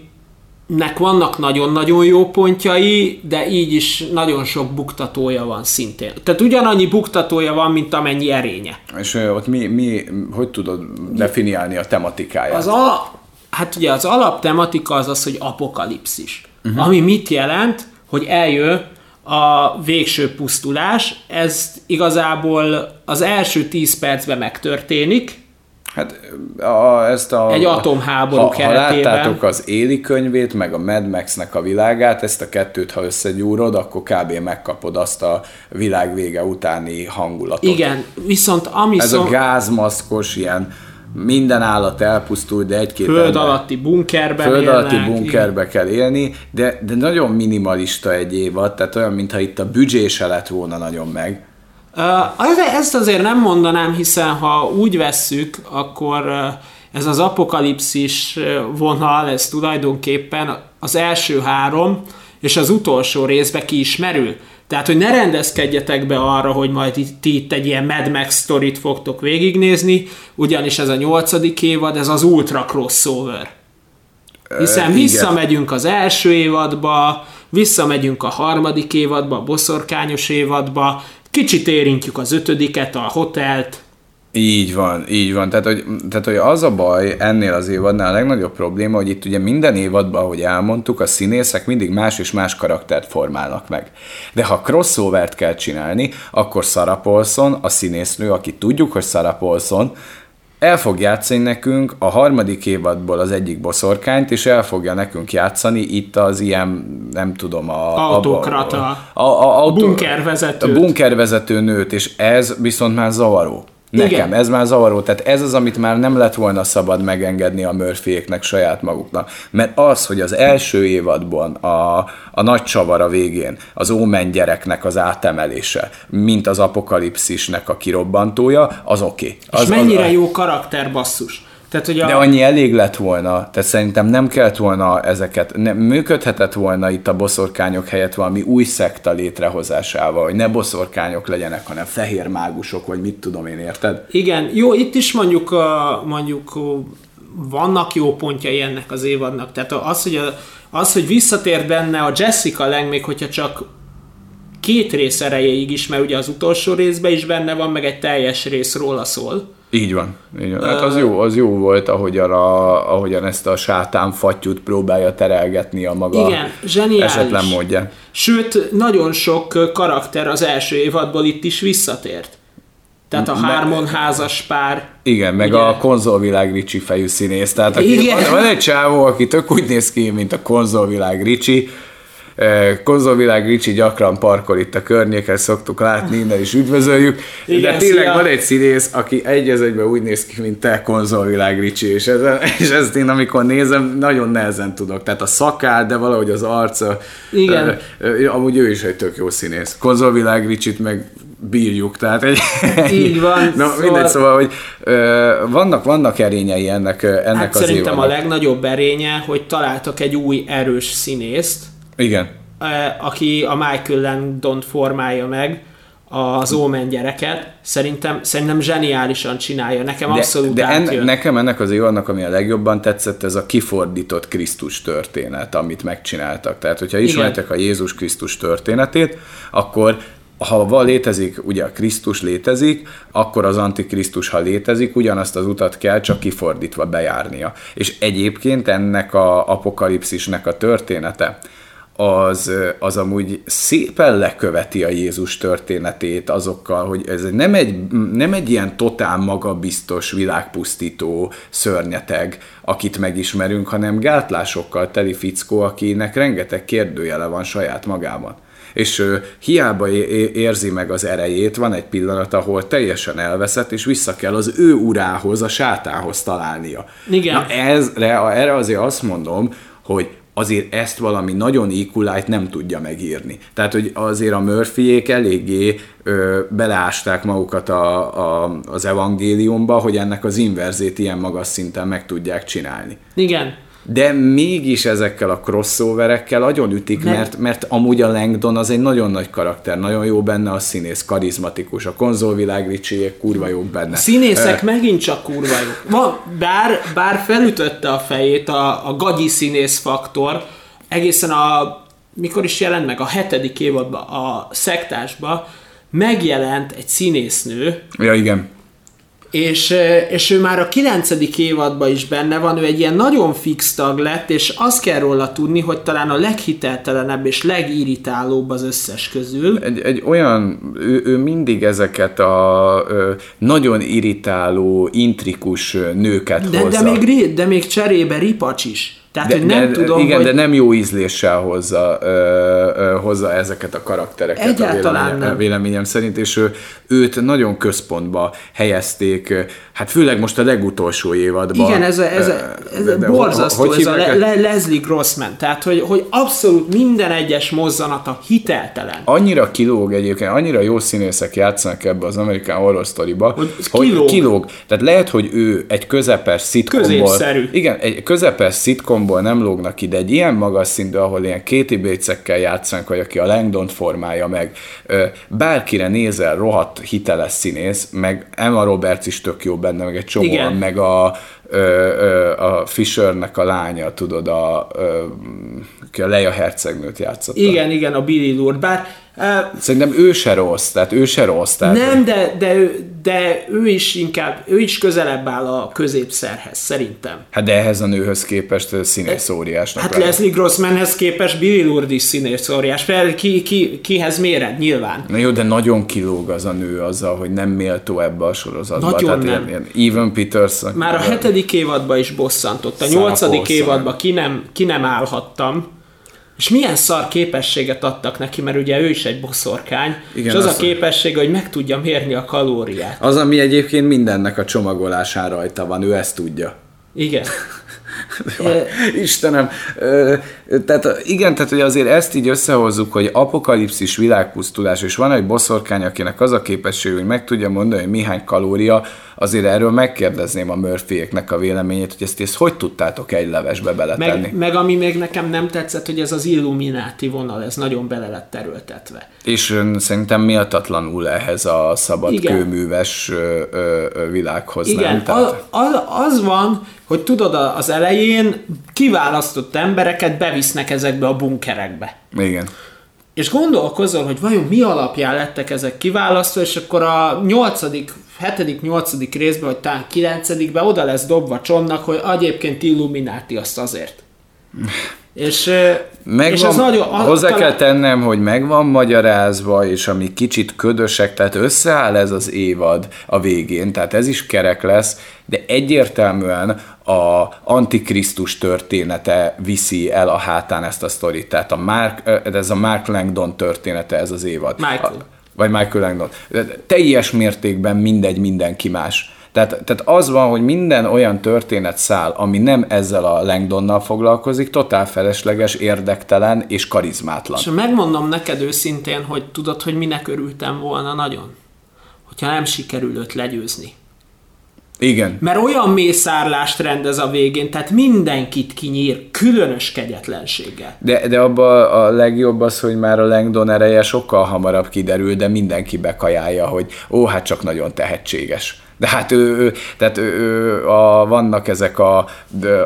nek vannak nagyon-nagyon jó pontjai, de így is nagyon sok buktatója van szintén. Tehát ugyanannyi buktatója van, mint amennyi erénye. És ott mi, mi hogy tudod definiálni a tematikáját? Az a, hát ugye az alaptematika az az, hogy apokalipszis. Uh-huh. Ami mit jelent, hogy eljön a végső pusztulás. Ez igazából az első 10 percben megtörténik. Hát a, ezt a... Egy atomháború ha, keretében. Ha láttátok az Éli könyvét, meg a Mad Max-nek a világát, ezt a kettőt, ha összegyúrod, akkor kb. megkapod azt a világ vége utáni hangulatot. Igen, viszont ami Ez szó... a gázmaszkos, ilyen minden állat elpusztul, de egy-két Föld ember, alatti bunkerben Föld élnek, alatti bunkerbe igen. kell élni, de, de nagyon minimalista egy évad, tehát olyan, mintha itt a büdzsé se lett volna nagyon meg. Ezt azért nem mondanám, hiszen ha úgy vesszük, akkor ez az apokalipszis vonal, ez tulajdonképpen az első három, és az utolsó részbe ki is merül. Tehát, hogy ne rendezkedjetek be arra, hogy majd itt, ti itt egy ilyen Mad Max sztorit fogtok végignézni, ugyanis ez a nyolcadik évad, ez az ultra crossover. Hiszen visszamegyünk az első évadba, visszamegyünk a harmadik évadba, a boszorkányos évadba, kicsit érintjük az ötödiket, a hotelt, így van, így van. Tehát hogy, tehát, hogy az a baj ennél az évadnál a legnagyobb probléma, hogy itt ugye minden évadban, ahogy elmondtuk, a színészek mindig más és más karaktert formálnak meg. De ha crossovert kell csinálni, akkor Sarah Paulson, a színésznő, aki tudjuk, hogy Sarah Paulson, el fog játszani nekünk a harmadik évadból az egyik boszorkányt, és el fogja nekünk játszani itt az ilyen, nem tudom, a... Autokrata, a, a, a, a, a bunkervezető. A bunkervezető nőt, és ez viszont már zavaró. Nekem, Igen. ez már zavaró. Tehát ez az, amit már nem lett volna szabad megengedni a murphyéknek saját maguknak. Mert az, hogy az első évadban a, a nagy csavar a végén, az Ómen gyereknek az átemelése, mint az apokalipszisnek a kirobbantója, az oké. Okay. Az, És mennyire az, jó karakter basszus. Tehát, hogy a... De annyi elég lett volna, tehát szerintem nem kellett volna ezeket, nem, működhetett volna itt a boszorkányok helyett valami új szekta létrehozásával, hogy ne boszorkányok legyenek, hanem fehér mágusok, vagy mit tudom én, érted? Igen, jó, itt is mondjuk, mondjuk vannak jó pontjai ennek az évadnak, tehát az, hogy, a, az, hogy visszatér benne a Jessica Lang, még hogyha csak két rész erejéig is, mert ugye az utolsó részben is benne van, meg egy teljes rész róla szól, így van. Így van. Hát az jó, az jó volt, ahogyan, a, ahogyan ezt a sátán fattyút próbálja terelgetni a maga Igen, zseniális. esetlen módja. Sőt, nagyon sok karakter az első évadból itt is visszatért. Tehát a Harmon házas pár. Igen, meg ugye? a konzolvilág Ricsi fejű színész. Tehát aki, Igen. Van egy csávó, aki tök úgy néz ki, mint a konzolvilág Ricsi, konzolvilág Ricsi gyakran parkol itt a környéken, szoktuk látni, innen is üdvözöljük. Igen, de tényleg szia. van egy színész, aki egy egyben úgy néz ki, mint te konzolvilág Ricsi, és, ez, és ezt én amikor nézem, nagyon nehezen tudok. Tehát a szakál, de valahogy az arca. Igen. Amúgy ő is egy tök jó színész. Konzolvilág Ricsit meg bírjuk, tehát egy... Így van. [laughs] Na, szóval... mindegy, szóval, hogy ö, vannak, vannak erényei ennek, ennek hát az szerintem évadnak. a legnagyobb erénye, hogy találtak egy új erős színészt, igen. aki a Michael Landon formálja meg, az Omen gyereket, szerintem, szerintem zseniálisan csinálja. Nekem de, abszolút de en, nekem ennek az évadnak, ami a legjobban tetszett, ez a kifordított Krisztus történet, amit megcsináltak. Tehát, hogyha ismertek a Jézus Krisztus történetét, akkor ha van létezik, ugye a Krisztus létezik, akkor az Antikrisztus, ha létezik, ugyanazt az utat kell csak kifordítva bejárnia. És egyébként ennek a apokalipszisnek a története, az, az amúgy szépen leköveti a Jézus történetét azokkal, hogy ez nem egy, nem egy ilyen totál magabiztos, világpusztító szörnyeteg, akit megismerünk, hanem gátlásokkal teli fickó, akinek rengeteg kérdőjele van saját magában és ő hiába érzi meg az erejét, van egy pillanat, ahol teljesen elveszett, és vissza kell az ő urához, a sátához találnia. Igen. Na ez, erre azért azt mondom, hogy azért ezt valami nagyon equalize nem tudja megírni. Tehát, hogy azért a Murphyék eléggé ö, beleásták magukat a, a, az evangéliumba, hogy ennek az inverzét ilyen magas szinten meg tudják csinálni. Igen de mégis ezekkel a crossoverekkel nagyon ütik, mert, mert amúgy a Langdon az egy nagyon nagy karakter, nagyon jó benne a színész, karizmatikus, a konzolvilág ricsiek kurva jók benne. A színészek uh, megint csak kurva jók. Bár, bár felütötte a fejét a, a gagyi színész faktor, egészen a, mikor is jelent meg, a hetedik évadban, a szektásba, megjelent egy színésznő. Ja, igen és, és ő már a kilencedik évadban is benne van, ő egy ilyen nagyon fix tag lett, és azt kell róla tudni, hogy talán a leghiteltelenebb és legirritálóbb az összes közül. Egy, egy olyan, ő, ő mindig ezeket a ö, nagyon irritáló, intrikus nőket de, hozza. De még, de még cserébe ripacs is. Tehát, de, hogy nem de, tudom, igen, hogy... de nem jó ízléssel hozza, ö, ö, hozza ezeket a karaktereket Egyáltalán a véleményem, nem. véleményem szerint, és ő, őt nagyon központba helyezték, hát főleg most a legutolsó évadban. Igen, ez a, ez a, ez a borzasztó, hogy, hogy ez a Le- Leslie Grossman, tehát hogy, hogy abszolút minden egyes mozzanata hiteltelen. Annyira kilóg egyébként, annyira jó színészek játszanak ebbe az American Horror Story-ba, hogy, hogy kilóg. kilóg. Tehát lehet, hogy ő egy közepes szitkomból... Középszerű. Igen, egy közepes szitkom filmból nem lógnak ide egy ilyen magas szintű, ahol ilyen Katie Bates-ekkel játszanak, vagy aki a Langdon formálja meg, bárkire nézel, rohadt hiteles színész, meg Emma Roberts is tök jó benne, meg egy csomó, meg a, a Fishernek a lánya, tudod, a, a Leia hercegnőt játszott. Igen, igen, a Billy Lord, bár Szerintem ő se rossz, tehát ő se rossz. Tehát nem, de, de, ő, de ő is inkább, ő is közelebb áll a középszerhez, szerintem. Hát de ehhez a nőhöz képest színész óriásnak. Hát lehet. Leslie Grossmanhez képest Billy Lourdes is színész óriás. Fel, ki, ki, kihez méred, nyilván. Na jó, de nagyon kilóg az a nő azzal, hogy nem méltó ebbe a sorozatba. Nagyon Tehát nem. Ilyen, ilyen Even Peters. Már a hetedik évadban is bosszantott. A nyolcadik évadban ki nem, ki nem állhattam és milyen szar képességet adtak neki, mert ugye ő is egy boszorkány, Igen, és az, az a képessége, hogy meg tudja mérni a kalóriát. Az, ami egyébként mindennek a csomagolásán rajta van, ő ezt tudja. Igen. [laughs] Istenem, tehát igen, tehát hogy azért ezt így összehozzuk, hogy apokalipszis, világpusztulás, és van egy boszorkány, akinek az a képesség, hogy meg tudja mondani, hogy mihány kalória, azért erről megkérdezném a murphy a véleményét, hogy ezt, ezt hogy tudtátok egy levesbe beletenni. Meg, meg ami még nekem nem tetszett, hogy ez az illumináti vonal, ez nagyon bele lett terültetve. És szerintem méltatlanul ehhez a szabad Igen. kőműves világhoz, Igen, nem? Tehát... Az van, hogy tudod, az elején kiválasztott embereket bevisznek ezekbe a bunkerekbe. Igen. És gondolkozol, hogy vajon mi alapján lettek ezek kiválasztva, és akkor a nyolcadik, hetedik, nyolcadik részben, vagy talán kilencedikben oda lesz dobva csomnak, hogy egyébként Illumináti azt azért. [laughs] És, megvan, és az nagyon, hozzá talán... kell tennem, hogy megvan magyarázva, és ami kicsit ködösek, tehát összeáll ez az évad a végén, tehát ez is kerek lesz, de egyértelműen a Antikrisztus története viszi el a hátán ezt a sztorit. Tehát a Mark, ez a Mark Langdon története ez az évad. Michael. A, vagy Michael Langdon. Teljes mértékben mindegy mindenki más. Tehát, tehát az van, hogy minden olyan történet száll, ami nem ezzel a Langdonnal foglalkozik, totál felesleges, érdektelen és karizmátlan. És megmondom neked őszintén, hogy tudod, hogy minek örültem volna nagyon? Hogyha nem sikerül őt legyőzni. Igen. Mert olyan mészárlást rendez a végén, tehát mindenkit kinyír, különös kegyetlenséggel. De, de abban a legjobb az, hogy már a Langdon ereje sokkal hamarabb kiderül, de mindenki bekajálja, hogy ó, hát csak nagyon tehetséges. De hát ő, ő tehát ő, ő, a, vannak ezek a,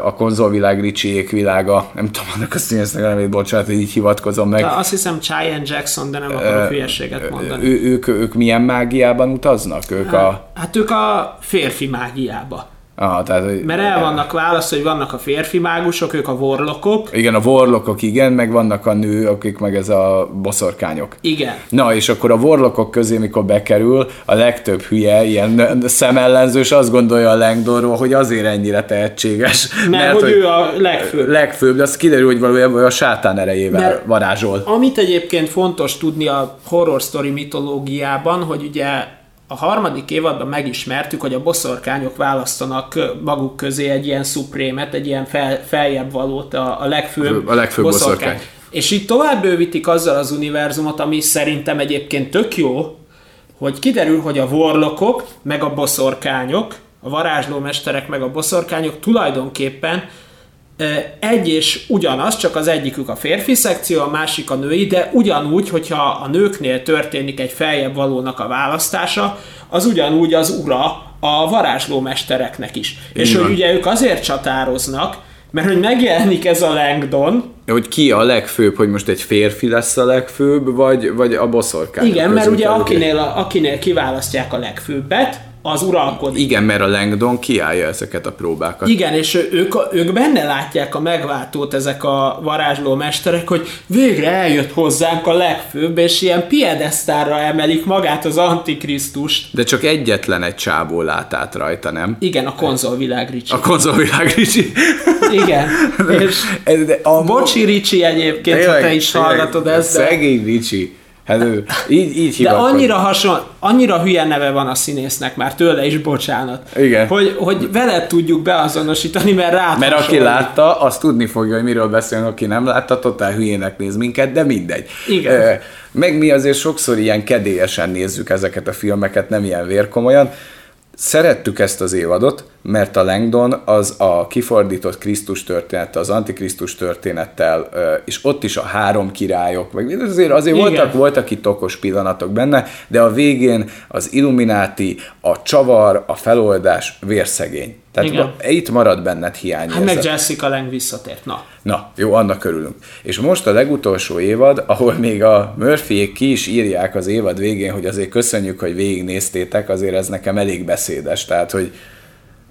a konzolvilág Ricsiék világa, nem tudom, annak a színésznek nem bocsánat, hogy így hivatkozom meg. De azt hiszem Cheyenne Jackson, de nem akarok hülyeséget mondani. Ő, ők, ők milyen mágiában utaznak? Ők hát, a... hát ők a férfi mágiába. Aha, tehát, hogy... Mert el vannak válasz, hogy vannak a férfi mágusok, ők a vorlokok. Igen, a vorlokok igen, meg vannak a nő, akik meg ez a boszorkányok. Igen. Na, és akkor a vorlokok közé, mikor bekerül, a legtöbb hülye, ilyen szemellenzős azt gondolja a Langdorról, hogy azért ennyire tehetséges. Mert, mert hogy, hogy ő a legfőbb. Legfőbb, de az kiderül, hogy valójában a sátán erejével mert varázsol. Amit egyébként fontos tudni a horror story mitológiában, hogy ugye a harmadik évadban megismertük, hogy a boszorkányok választanak maguk közé egy ilyen szuprémet, egy ilyen fel, feljebb valót, a, a legfőbb, a legfőbb boszorkány. boszorkány. És itt tovább bővítik azzal az univerzumot, ami szerintem egyébként tök jó, hogy kiderül, hogy a vorlokok, meg a boszorkányok, a varázslómesterek, meg a boszorkányok tulajdonképpen egy és ugyanaz, csak az egyikük a férfi szekció, a másik a női, de ugyanúgy, hogyha a nőknél történik egy feljebb valónak a választása, az ugyanúgy az ura a varázslómestereknek is. Így és van. hogy ugye ők azért csatároznak, mert hogy megjelenik ez a Langdon, hogy ki a legfőbb, hogy most egy férfi lesz a legfőbb, vagy, vagy a boszorkány. Igen, mert ugye akinél, a, akinél kiválasztják a legfőbbet, az uralkodik. Igen, mert a Langdon kiállja ezeket a próbákat. Igen, és ők, ők benne látják a megváltót ezek a varázsló mesterek, hogy végre eljött hozzánk a legfőbb, és ilyen piedesztára emelik magát az Antikrisztust. De csak egyetlen egy csábó lát át rajta, nem? Igen, a konzolvilág Ricsi. A konzolvilág Ricsi. Igen. [laughs] És de a... Bocsi Ricsi egyébként, ha te is hallgatod ezt. De... Szegény Ricsi. Hát ő, így, így De annyira hasonló, annyira hülye neve van a színésznek már tőle is, bocsánat. Igen. Hogy, hogy veled tudjuk beazonosítani, mert rá Mert aki látta, az tudni fogja, hogy miről beszélünk, aki nem látta, totál hülyének néz minket, de mindegy. Igen. Meg mi azért sokszor ilyen kedélyesen nézzük ezeket a filmeket, nem ilyen vérkomolyan. Szerettük ezt az évadot, mert a Langdon az a kifordított Krisztus történet, az Antikrisztus történettel, és ott is a három királyok, meg azért, azért voltak, voltak itt okos pillanatok benne, de a végén az Illumináti, a csavar, a feloldás vérszegény. Tehát Igen. itt marad benned hiány. Hát meg Jessica Lang visszatért, na. Na, jó, annak örülünk. És most a legutolsó évad, ahol még a murphy ki is írják az évad végén, hogy azért köszönjük, hogy végignéztétek, azért ez nekem elég beszédes, tehát hogy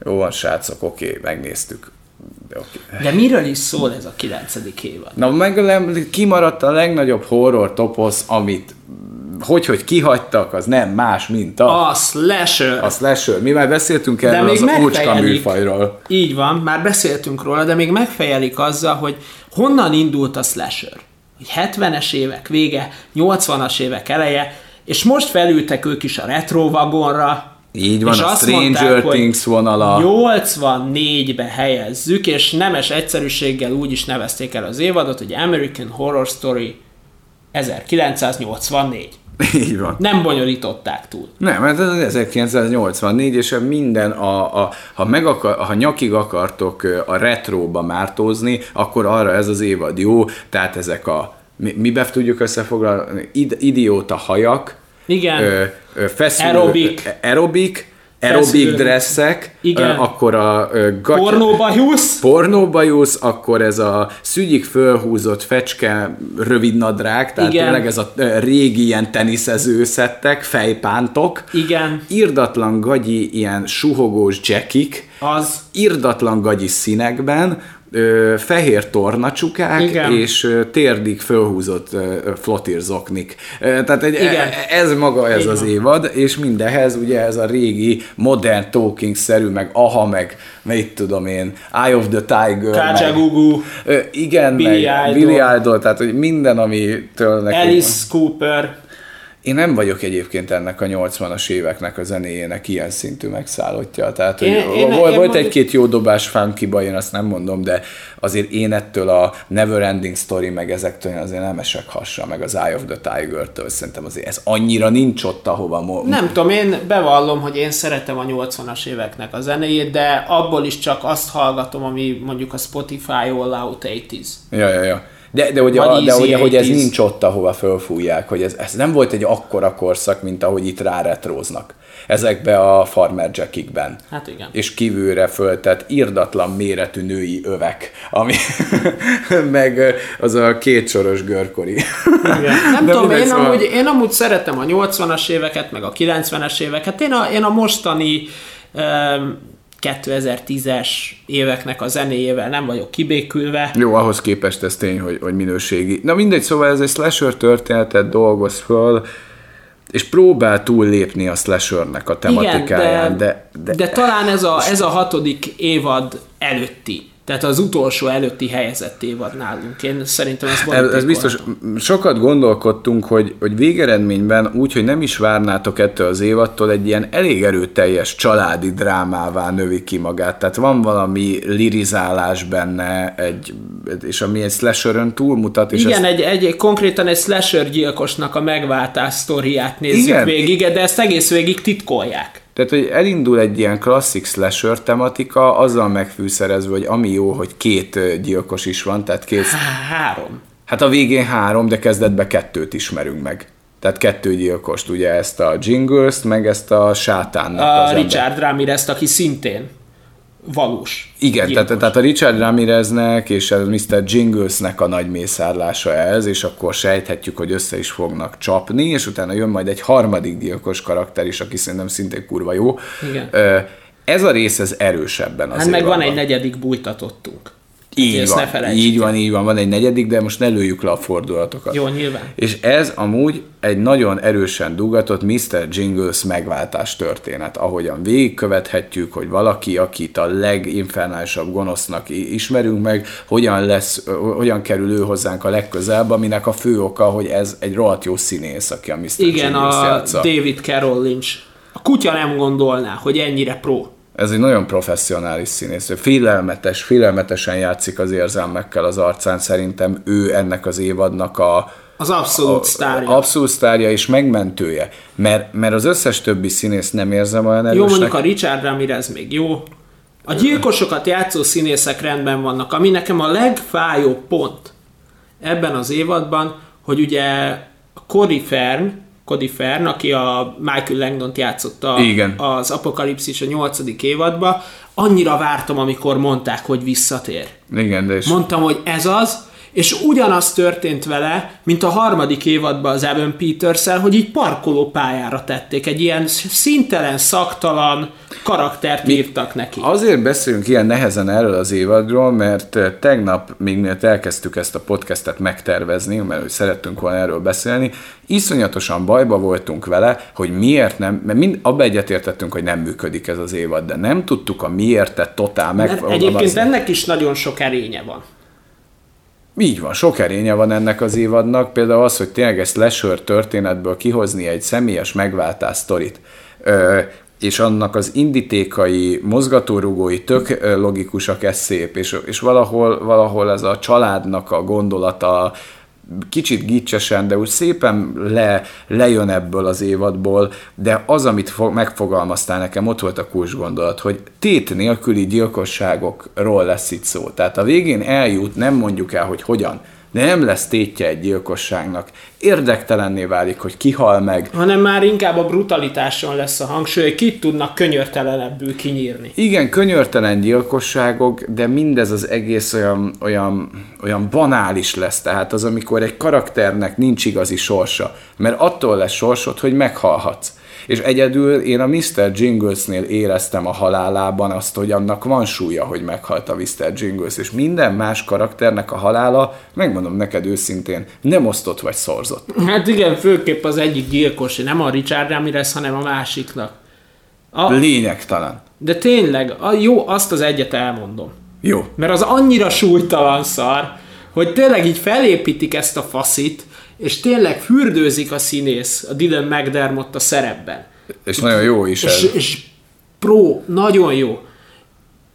jó van, srácok, oké, megnéztük. De, okay. De miről is szól ez a kilencedik évad? Na, meg kimaradt a legnagyobb horror toposz, amit hogy, hogy kihagytak, az nem más, mint a... A slasher. A slasher. Mi már beszéltünk erről de még az úcska műfajról. Így van, már beszéltünk róla, de még megfejelik azzal, hogy honnan indult a slasher. 70-es évek vége, 80-as évek eleje, és most felültek ők is a retro vagonra, így van, és a Stranger mondták, Things vonala. 84-be helyezzük, és nemes egyszerűséggel úgy is nevezték el az évadot, hogy American Horror Story 1984. [laughs] Így van. Nem bonyolították túl. Nem, mert ez 1984, és minden, a, a, ha, meg akar, ha nyakig akartok a retróba mártózni, akkor arra ez az évad jó, tehát ezek a mi, mibe tudjuk összefoglalni? Id, idióta hajak, Igen. Ö, ö, feszülő, aerobik, aerobik aerobik dresszek, Igen. akkor a gaty- pornóbajusz, pornóbajusz, akkor ez a szügyik fölhúzott fecske rövidnadrág, tehát Igen. tényleg ez a régi ilyen teniszező szettek, fejpántok. Igen. Irdatlan gagyi ilyen suhogós jackik. Az. Irdatlan gagyi színekben, ö, fehér tornacsukák Igen. és ö, térdig fölhúzott ö, flotírzoknik. Tehát egy, Igen. E, ez maga ez Igen. az évad, és mindehez ugye ez a régi modern talking-szerű, meg aha, meg mit tudom én, Eye of the Tiger. Kácsagugu. Igen, Billy meg Idol. Billy Idol, tehát hogy minden, amitől neki... Alice Cooper. Én nem vagyok egyébként ennek a 80-as éveknek a zenéjének ilyen szintű megszállottja. Tehát, hogy én, én, volt, én volt egy-két jó dobás funkyba, én azt nem mondom, de azért én ettől a Neverending Story, meg ezektől azért nem esek hasra, meg az Eye of the Tiger-től. Szerintem azért ez annyira nincs ott, ahova... Mo- nem tudom, én bevallom, hogy én szeretem a 80-as éveknek a zenéjét, de abból is csak azt hallgatom, ami mondjuk a Spotify All Out 80s. Ja, ja, ja. De, de, ugye, de ugye, hogy ez nincs ott, ahova fölfújják, hogy ez, ez nem volt egy akkora korszak, mint ahogy itt ráretróznak ezekbe a farmer jackikben. Hát igen. És kívülre föltett irdatlan méretű női övek, ami [laughs] meg az a kétsoros görkori. Igen. [laughs] Nem De tudom, én, szóval... amúgy, én amúgy szeretem a 80-as éveket, meg a 90-es éveket. Én a, én a mostani um, 2010-es éveknek a zenéjével nem vagyok kibékülve. Jó, ahhoz képest ez tény, hogy, hogy minőségi. Na mindegy, szóval ez egy slasher történetet dolgoz föl, és próbál túllépni a slashernek a tematikáján, Igen, de, de, de, de talán ez a, ez a hatodik évad előtti tehát az utolsó előtti helyezett évad nálunk. Én szerintem ez Ez, ez biztos. Sokat gondolkodtunk, hogy, hogy végeredményben úgy, hogy nem is várnátok ettől az évattól, egy ilyen elég erőteljes családi drámává növi ki magát. Tehát van valami lirizálás benne, egy, és ami egy slasherön túlmutat. És Igen, ezt... egy, egy, konkrétan egy slasher gyilkosnak a megváltás sztoriát nézzük Igen. végig, de ezt egész végig titkolják. Tehát, hogy elindul egy ilyen klasszik slasher tematika, azzal megfűszerezve, hogy ami jó, hogy két gyilkos is van, tehát két... Három. Hát a végén három, de kezdetben kettőt ismerünk meg. Tehát kettő gyilkost, ugye ezt a Jingles-t, meg ezt a sátánnak a az Richard Ramirez, aki szintén valós. Igen, tehát, tehát a Richard Ramireznek és a Mr. Jinglesnek a nagy mészárlása ez, és akkor sejthetjük, hogy össze is fognak csapni, és utána jön majd egy harmadik gyilkos karakter is, aki szerintem szintén kurva jó. Igen. Ez a rész ez erősebben az Hát meg van egy negyedik bújtatottunk. Így van, így van, így van, van egy negyedik, de most ne lőjük le a fordulatokat. Jó, nyilván. És ez amúgy egy nagyon erősen dugatott Mr. Jingles megváltás történet, ahogyan végigkövethetjük, hogy valaki, akit a leginfernálisabb gonosznak ismerünk meg, hogyan, lesz, hogyan kerül ő hozzánk a legközelebb, aminek a fő oka, hogy ez egy rohadt jó színész, aki a Mr. Igen, Jingles a játsza. David Carroll Lynch. A kutya nem gondolná, hogy ennyire pro ez egy nagyon professzionális színész. Félelmetes, félelmetesen játszik az érzelmekkel az arcán. Szerintem ő ennek az évadnak a, az abszolút sztárja. Abszolút sztárja és megmentője. Mert, mert az összes többi színész nem érzem olyan erősnek. Jó, mondjuk a Richard Ramirez még jó. A gyilkosokat játszó színészek rendben vannak, ami nekem a legfájóbb pont ebben az évadban, hogy ugye Cory Fern, Cody Fern, aki a Michael Langdon játszotta Igen. az Apokalipszis a nyolcadik évadba, annyira vártam, amikor mondták, hogy visszatér. Igen, de is. Mondtam, hogy ez az, és ugyanaz történt vele, mint a harmadik évadban az Evan peters hogy így parkoló pályára tették, egy ilyen szintelen, szaktalan karaktert Mi írtak neki. Azért beszélünk ilyen nehezen erről az évadról, mert eh, tegnap, még miért elkezdtük ezt a podcastet megtervezni, mert hogy szerettünk volna erről beszélni, iszonyatosan bajba voltunk vele, hogy miért nem, mert mind, abba egyetértettünk, hogy nem működik ez az évad, de nem tudtuk a miértet totál megfogalmazni. Egyébként ennek is nagyon sok erénye van. Így van, sok erénye van ennek az évadnak, például az, hogy tényleg ezt lesör történetből kihozni egy személyes megváltás sztorit, és annak az indítékai, mozgatórugói tök logikusak, ez szép, és, és valahol, valahol ez a családnak a gondolata, kicsit gicsesen, de úgy szépen le, lejön ebből az évadból, de az, amit fo- megfogalmaztál nekem, ott volt a kulcs gondolat, hogy tét nélküli gyilkosságokról lesz itt szó. Tehát a végén eljut, nem mondjuk el, hogy hogyan, de nem lesz tétje egy gyilkosságnak. Érdektelenné válik, hogy kihal meg. Hanem már inkább a brutalitáson lesz a hangsúly, hogy kit tudnak könyörtelenebbül kinyírni. Igen, könyörtelen gyilkosságok, de mindez az egész olyan, olyan, olyan banális lesz. Tehát az, amikor egy karakternek nincs igazi sorsa. Mert attól lesz sorsod, hogy meghalhatsz és egyedül én a Mr. Jinglesnél éreztem a halálában azt, hogy annak van súlya, hogy meghalt a Mr. Jingles, és minden más karakternek a halála, megmondom neked őszintén, nem osztott vagy szorzott. Hát igen, főképp az egyik gyilkos, nem a Richard Ramirez, hanem a másiknak. A... Lényegtelen. De tényleg, a jó, azt az egyet elmondom. Jó. Mert az annyira súlytalan szar, hogy tényleg így felépítik ezt a faszit, és tényleg fürdőzik a színész, a Dylan McDermott a szerepben. És nagyon jó is és, ez. És pro, nagyon jó.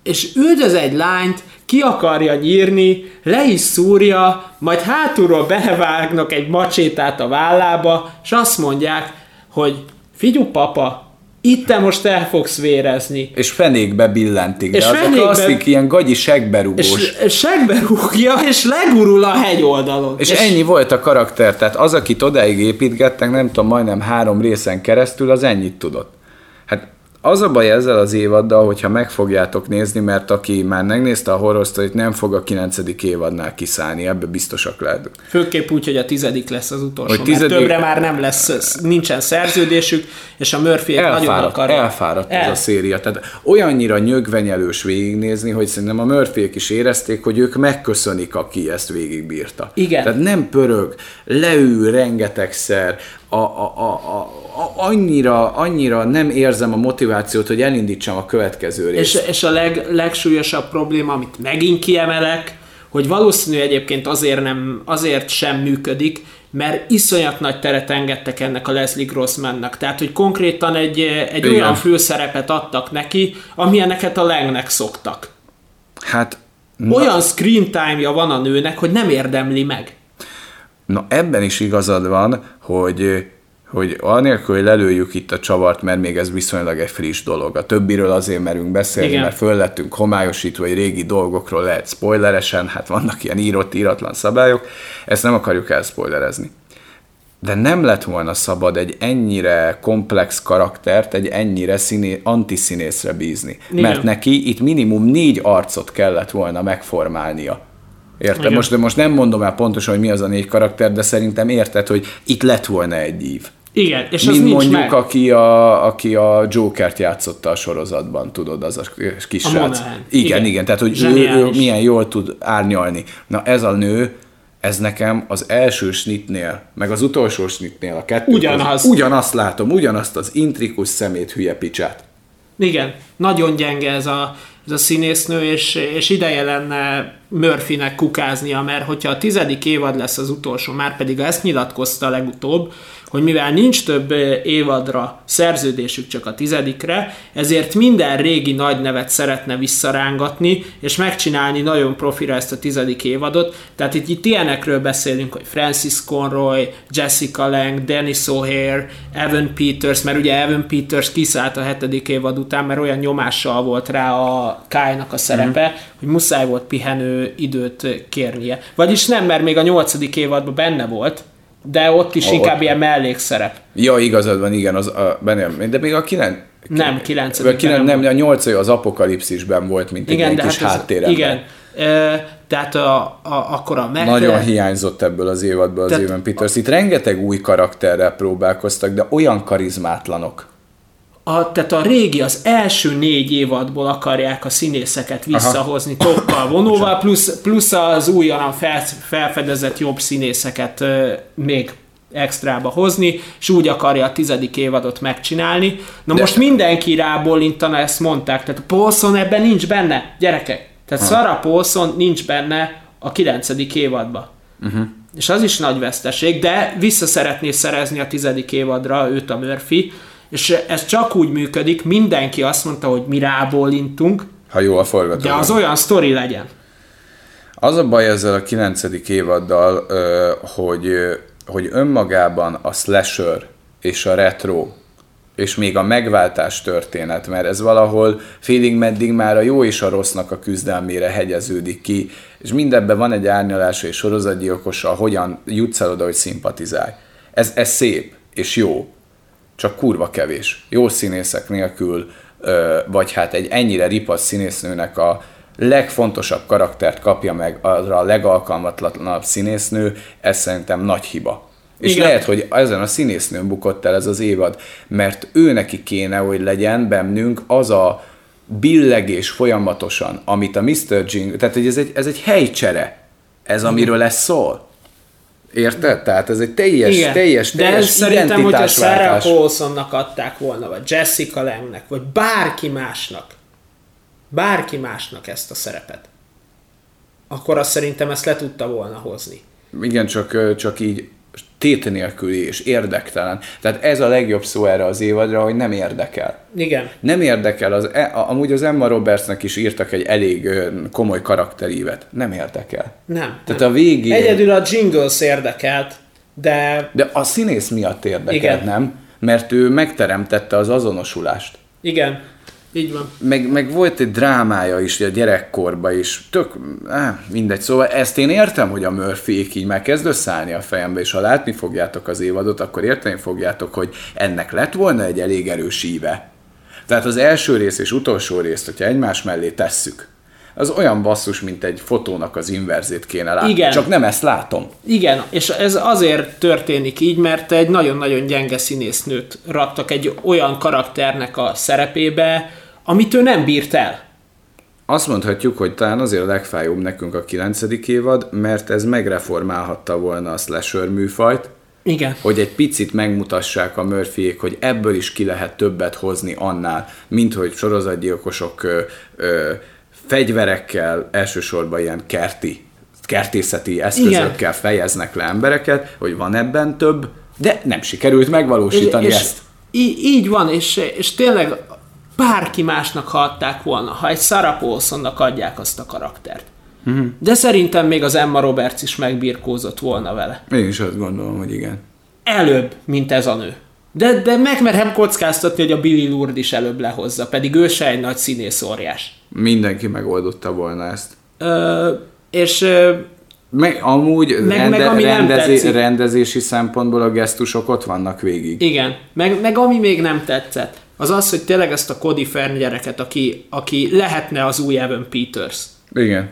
És üldöz egy lányt, ki akarja nyírni, le is szúrja, majd hátulról bevágnak egy macsétát a vállába, és azt mondják, hogy figyú papa, itt te most el fogsz vérezni. És fenékbe billentik, de és az fenékbe... a klasszik ilyen gagyi segberúgós. És segberúgja, és legurul a hegyoldalon. És, és ennyi volt a karakter, tehát az, akit odáig építgettek, nem tudom, majdnem három részen keresztül, az ennyit tudott. Hát az a baj ezzel az évaddal, hogyha meg fogjátok nézni, mert aki már megnézte a horror story nem fog a kilencedik évadnál kiszállni, ebbe biztosak lehet. Főképp úgy, hogy a tizedik lesz az utolsó, hogy tizedik... mert többre már nem lesz, nincsen szerződésük, és a murphy nagyon akar. Elfáradt El. ez a széria. Tehát olyannyira nyögvenyelős végignézni, hogy szerintem a murphy is érezték, hogy ők megköszönik, aki ezt végigbírta. Igen. Tehát nem pörög, leül rengetegszer, a, a, a, a, annyira, annyira nem érzem a motivációt, hogy elindítsam a következő részt. És, és a leg, legsúlyosabb probléma, amit megint kiemelek, hogy valószínű egyébként azért, nem, azért sem működik, mert iszonyat nagy teret engedtek ennek a Leslie Grossmannak. Tehát, hogy konkrétan egy, egy olyan főszerepet adtak neki, amilyeneket a Langnek szoktak. Hát... Olyan screen time-ja van a nőnek, hogy nem érdemli meg. Na ebben is igazad van, hogy hogy anélkül, hogy lelőjük itt a csavart, mert még ez viszonylag egy friss dolog. A többiről azért merünk beszélni, Igen. mert föl lettünk homályosítva, hogy régi dolgokról lehet spoileresen, hát vannak ilyen írott, íratlan szabályok, ezt nem akarjuk elspoilerezni. De nem lett volna szabad egy ennyire komplex karaktert, egy ennyire színé, antiszínészre bízni. Igen. Mert neki itt minimum négy arcot kellett volna megformálnia Érted? Most, de most nem mondom el pontosan, hogy mi az a négy karakter, de szerintem érted, hogy itt lett volna egy ív. Igen, és Mint az mondjuk, meg. Aki, a, aki a Jokert játszotta a sorozatban, tudod, az a kis a srác. Igen, igen, igen, tehát hogy ő, ő milyen jól tud árnyalni. Na ez a nő, ez nekem az első snitnél, meg az utolsó snitnél, a kettő Ugyanaz. ugyanazt látom, ugyanazt az intrikus szemét hülye picsát. Igen, nagyon gyenge ez a, ez a színésznő, és, és ideje lenne Murphynek kukáznia, mert hogyha a tizedik évad lesz az utolsó, már pedig ezt nyilatkozta legutóbb, hogy mivel nincs több évadra szerződésük csak a tizedikre, ezért minden régi nagy nevet szeretne visszarángatni, és megcsinálni nagyon profira ezt a tizedik évadot. Tehát itt, itt ilyenekről beszélünk, hogy Francis Conroy, Jessica Lang, Dennis O'Hare, Evan Peters, mert ugye Evan Peters kiszállt a hetedik évad után, mert olyan nyomással volt rá a Kyle-nak a szerepe, mm. hogy muszáj volt pihenő időt kérnie. Vagyis nem, mert még a nyolcadik évadban benne volt, de ott is oh, inkább ott. ilyen mellékszerep. Ja, igazad van, igen, az a, benne, de még a 9 nem, 9 nem, nem, a 8 az apokalipszisben volt, mint igen, egy kis hát háttéremben. Igen, e, tehát a, a, akkor a Mac Nagyon hiányzott ebből az évadból az Evan Peters. Itt rengeteg új karakterrel próbálkoztak, de olyan karizmátlanok a, tehát a régi, az első négy évadból akarják a színészeket visszahozni Aha. tokkal, vonóval, plusz, plusz az újonnan fel, felfedezett jobb színészeket ö, még extrába hozni, és úgy akarja a tizedik évadot megcsinálni. Na De most mindenki rábólintana, ezt mondták, tehát Paulson ebben nincs benne, gyerekek. Tehát ha. Sarah Paulson nincs benne a kilencedik évadba. Uh-huh. És az is nagy veszteség, de vissza szeretné szerezni a tizedik évadra őt a Murphy, és ez csak úgy működik, mindenki azt mondta, hogy mi rábólintunk, ha jó a forgató. De az olyan sztori legyen. Az a baj ezzel a kilencedik évaddal, hogy, hogy önmagában a slasher és a retro és még a megváltás történet, mert ez valahol félig meddig már a jó és a rossznak a küzdelmére hegyeződik ki, és mindebben van egy árnyalása és sorozatgyilkosa, hogyan jutsz el oda, hogy szimpatizálj. Ez, ez szép és jó, csak kurva kevés. Jó színészek nélkül, vagy hát egy ennyire ripasz színésznőnek a legfontosabb karaktert kapja meg arra a legalkalmatlanabb színésznő, ez szerintem nagy hiba. És Igen. lehet, hogy ezen a színésznőn bukott el ez az évad, mert ő neki kéne, hogy legyen bennünk az a billegés folyamatosan, amit a Mr. Jing, tehát hogy ez egy, ez egy helycsere, ez amiről lesz szól. Érted? Tehát ez egy teljes, Igen. teljes, teljes De szerintem, hogyha Sarah Paulsonnak adták volna, vagy Jessica Langnek, vagy bárki másnak, bárki másnak ezt a szerepet, akkor azt szerintem ezt le tudta volna hozni. Igen, csak, csak így tét nélküli és érdektelen. Tehát ez a legjobb szó erre az évadra, hogy nem érdekel. Igen. Nem érdekel, az, e- amúgy az Emma Robertsnek is írtak egy elég komoly karakterívet. Nem érdekel. Nem. Tehát nem. a végén... Egyedül a Jingles érdekelt, de De a színész miatt érdekel, Igen. nem? Mert ő megteremtette az azonosulást. igen, így van. Meg, meg volt egy drámája is a gyerekkorban is. Tök, á, mindegy. Szóval ezt én értem, hogy a murphy így már kezd összeállni a fejembe, és ha látni fogjátok az évadot, akkor érteni fogjátok, hogy ennek lett volna egy elég erős íve. Tehát az első rész és utolsó részt, hogyha egymás mellé tesszük, az olyan basszus, mint egy fotónak az inverzét kéne látni. Igen. Csak nem ezt látom. Igen, és ez azért történik így, mert egy nagyon-nagyon gyenge színésznőt raktak egy olyan karakternek a szerepébe, amit ő nem bírt el. Azt mondhatjuk, hogy talán azért a legfájóbb nekünk a kilencedik évad, mert ez megreformálhatta volna a slasher műfajt, Igen. hogy egy picit megmutassák a murphy hogy ebből is ki lehet többet hozni annál, mint hogy sorozatgyilkosok ö, ö, fegyverekkel, elsősorban ilyen kerti, kertészeti eszközökkel Igen. fejeznek le embereket, hogy van ebben több, de nem sikerült megvalósítani és ezt. Így, így van, és, és tényleg bárki másnak ha adták volna, ha egy Sarah Paulsonnak adják azt a karaktert. De szerintem még az Emma Roberts is megbirkózott volna vele. Én is azt gondolom, hogy igen. Előbb, mint ez a nő. De, de megmerhem kockáztatni, hogy a Billy Lourdes is előbb lehozza, pedig ő se egy nagy színész óriás. Mindenki megoldotta volna ezt. Ö, és ö, Meg, amúgy Meg- rende, meg ami nem rendezé, tetszik. rendezési szempontból a gesztusok ott vannak végig. Igen, meg, meg ami még nem tetszett, az az, hogy tényleg ezt a Cody Fern gyereket, aki, aki lehetne az új Evan Peters. Igen.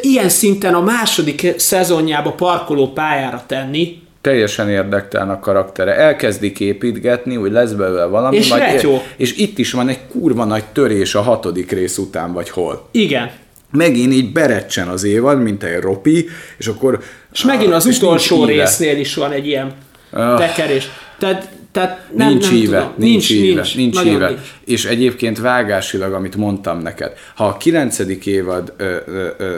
Ilyen szinten a második szezonjába parkoló pályára tenni, Teljesen érdektelen a karaktere. Elkezdik építgetni, hogy lesz belőle valami. És majd retyó. és itt is van egy kurva nagy törés a hatodik rész után, vagy hol. igen. Megint így berecsen az évad, mint egy ropi, és akkor... És megint az és utolsó résznél is van egy ilyen Ah. tekerés. Tehát, tehát nem, nincs nem íve, tudom. nincs, íve, nincs, nincs íve. nincs. És egyébként vágásilag, amit mondtam neked, ha a kilencedik évad, ö, ö, ö,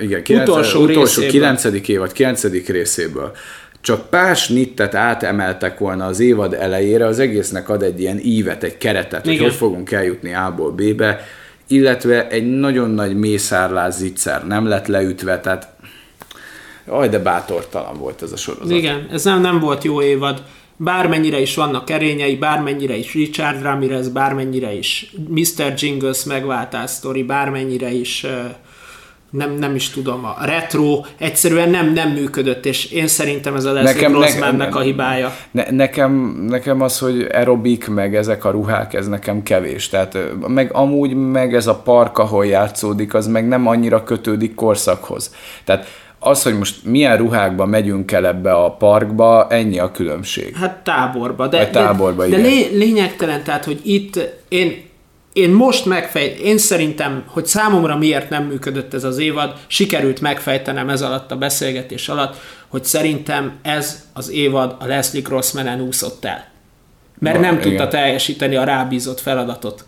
igen, kilenc, Utolsó utolsó részéből. kilencedik évad, kilencedik részéből, csak pár snittet átemeltek volna az évad elejére, az egésznek ad egy ilyen ívet, egy keretet, hogy Igen. hogy fogunk eljutni A-ból B-be, illetve egy nagyon nagy mészárlás zicser nem lett leütve, tehát aj, de bátortalan volt ez a sorozat. Igen, ez nem, nem volt jó évad. Bármennyire is vannak erényei, bármennyire is Richard Ramirez, bármennyire is Mr. Jingles megváltás sztori, bármennyire is nem, nem is tudom, a retro egyszerűen nem, nem működött, és én szerintem ez a Leslie Nekem- Grossmannek a hibája. Ne, nekem, nekem az, hogy aerobik, meg ezek a ruhák, ez nekem kevés. Tehát meg amúgy meg ez a park, ahol játszódik, az meg nem annyira kötődik korszakhoz. Tehát az, hogy most milyen ruhákban megyünk el ebbe a parkba, ennyi a különbség. Hát táborba. De, Vagy táborba, de, de lé, lényegtelen, tehát, hogy itt én, én most megfej, én szerintem, hogy számomra miért nem működött ez az évad, sikerült megfejtenem ez alatt a beszélgetés alatt, hogy szerintem ez az évad a Leslie Grossmanen úszott el. Mert Na, nem igen. tudta teljesíteni a rábízott feladatot.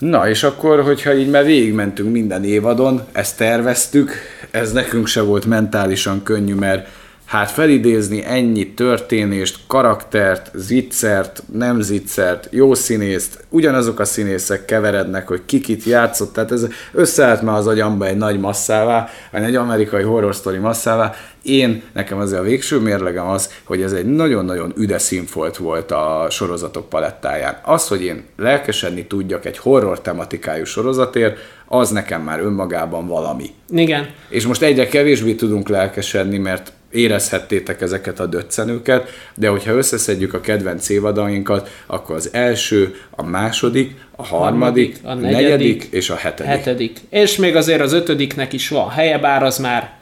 Na, és akkor, hogyha így már végigmentünk minden évadon, ezt terveztük, ez nekünk se volt mentálisan könnyű, mert hát felidézni ennyi történést, karaktert, zicsert, nem zicsert, jó színészt, ugyanazok a színészek keverednek, hogy kikit játszott, tehát ez összeállt már az agyamba egy nagy masszává, egy amerikai horror story masszává. Én, nekem azért a végső mérlegem az, hogy ez egy nagyon-nagyon üde színfolt volt a sorozatok palettáján. Az, hogy én lelkesedni tudjak egy horror tematikájú sorozatért, az nekem már önmagában valami. Igen. És most egyre kevésbé tudunk lelkesedni, mert érezhettétek ezeket a döccenőket, de hogyha összeszedjük a kedvenc évadainkat, akkor az első, a második, a harmadik, a a negyedik, negyedik és a hetedik. Hetedik. És még azért az ötödiknek is van helye, bár az már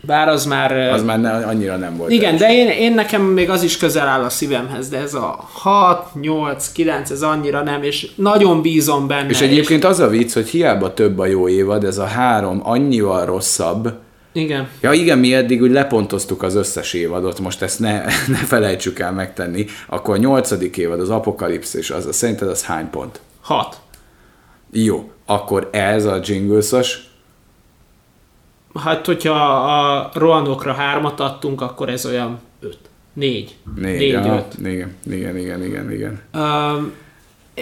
bár az már... Az már ne, annyira nem volt. Igen, de én, én nekem még az is közel áll a szívemhez, de ez a 6, 8, 9, ez annyira nem, és nagyon bízom benne. És egyébként az a vicc, hogy hiába több a jó évad, ez a három annyival rosszabb, Igen. Ja igen, mi eddig úgy lepontoztuk az összes évadot, most ezt ne, [laughs] ne felejtsük el megtenni. Akkor a nyolcadik évad, az apokalipszis, az, szerinted az hány pont? 6. Jó, akkor ez a jingles Hát, hogyha a rohanokra hármat adtunk, akkor ez olyan öt. Négy. Négy, Négy, aha, öt. igen, igen, igen, igen, igen. Um,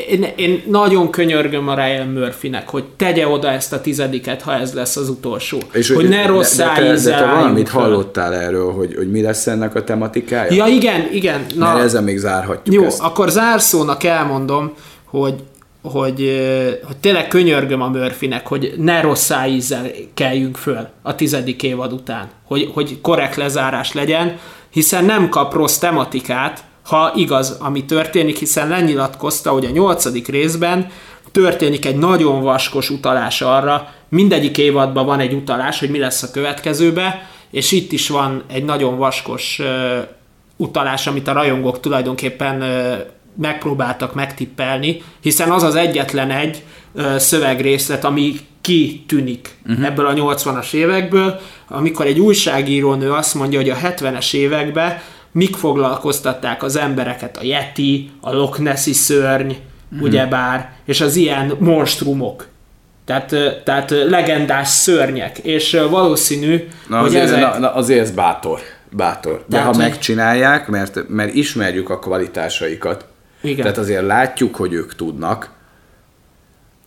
én, én nagyon könyörgöm a Ryan Murphynek, hogy tegye oda ezt a tizediket, ha ez lesz az utolsó. És hogy ne rossz de, de, te, de ízzel te valamit hallottál erről, hogy, hogy mi lesz ennek a tematikája? Ja, igen, igen. Na, Mert ezzel még zárhatjuk Jó, ezt. akkor zárszónak elmondom, hogy, hogy, hogy tényleg könyörgöm a Murphynek, hogy ne rossz ízzel keljünk föl a tizedik évad után, hogy, hogy korrekt lezárás legyen, hiszen nem kap rossz tematikát, ha igaz, ami történik, hiszen lenyilatkozta, hogy a nyolcadik részben történik egy nagyon vaskos utalás arra, mindegyik évadban van egy utalás, hogy mi lesz a következőbe, és itt is van egy nagyon vaskos ö, utalás, amit a rajongók tulajdonképpen ö, megpróbáltak megtippelni, hiszen az az egyetlen egy ö, szövegrészlet, ami kitűnik uh-huh. ebből a 80-as évekből, amikor egy újságírónő azt mondja, hogy a 70-es években mik foglalkoztatták az embereket, a Yeti, a Loch Nessi szörny, uh-huh. ugyebár, és az ilyen monstrumok. Tehát, tehát legendás szörnyek, és valószínű, Na, hogy azért, ezek... na, na, azért ez bátor. Bátor. De Tehát, ha megcsinálják, mert, mert ismerjük a kvalitásaikat, Igen. tehát azért látjuk, hogy ők tudnak,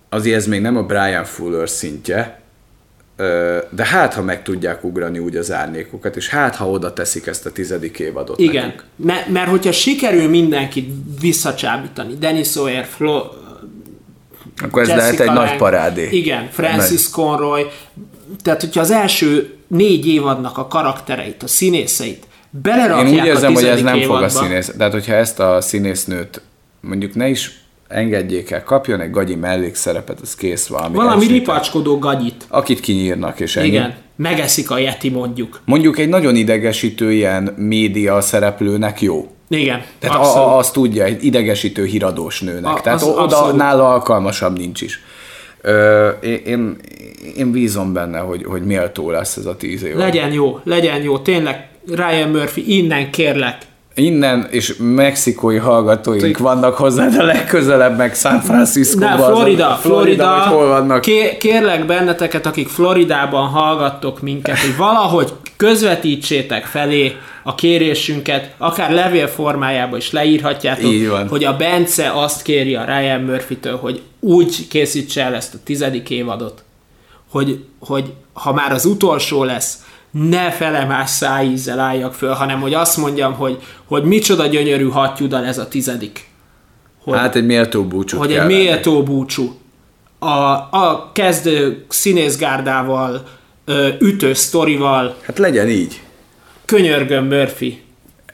azért ez még nem a Brian Fuller szintje, de hát, ha meg tudják ugrani úgy az árnyékokat, és hát, ha oda teszik ezt a tizedik évadot Igen, nekünk. mert, mert hogyha sikerül mindenkit visszacsábítani, Dennis Sawyer, Flo, Akkor ez Jessica lehet egy Lange, nagy parádé. Igen, Francis Conroy. Tehát, hogyha az első négy évadnak a karaktereit, a színészeit belerakják Én úgy érzem, hogy ez nem fog a évadba, színész. Tehát, hogyha ezt a színésznőt mondjuk ne is engedjék el, kapjon egy gagyi mellékszerepet, az kész valami. Valami elsütő. ripacskodó gagyit. Akit kinyírnak, és ennyi. Igen, megeszik a Yeti mondjuk. Mondjuk egy nagyon idegesítő ilyen média szereplőnek jó. Igen, Tehát a, abszolút. a, azt tudja, egy idegesítő híradós nőnek. A- Tehát az oda abszolút. nála alkalmasabb nincs is. Ö, én, én, én bízom benne, hogy, hogy méltó lesz ez a tíz év. Legyen jó, legyen jó. Tényleg, Ryan Murphy, innen kérlek, Innen és mexikói hallgatóink vannak hozzá, de legközelebb meg San francisco De Florida, Florida, Florida, vagy hol vannak. Ké- kérlek benneteket, akik Floridában hallgattok minket, hogy valahogy közvetítsétek felé a kérésünket, akár levél formájában is leírhatjátok, hogy a Bence azt kéri a Ryan Murphy-től, hogy úgy készítse el ezt a tizedik évadot, hogy, hogy ha már az utolsó lesz, ne felemás szájízzel álljak föl, hanem hogy azt mondjam, hogy, hogy micsoda gyönyörű hattyúdal ez a tizedik. Hogy, Hát egy méltó búcsút hogy egy méltó búcsú. A, a kezdő színészgárdával, ütő sztorival, Hát legyen így. könyörgöm Murphy.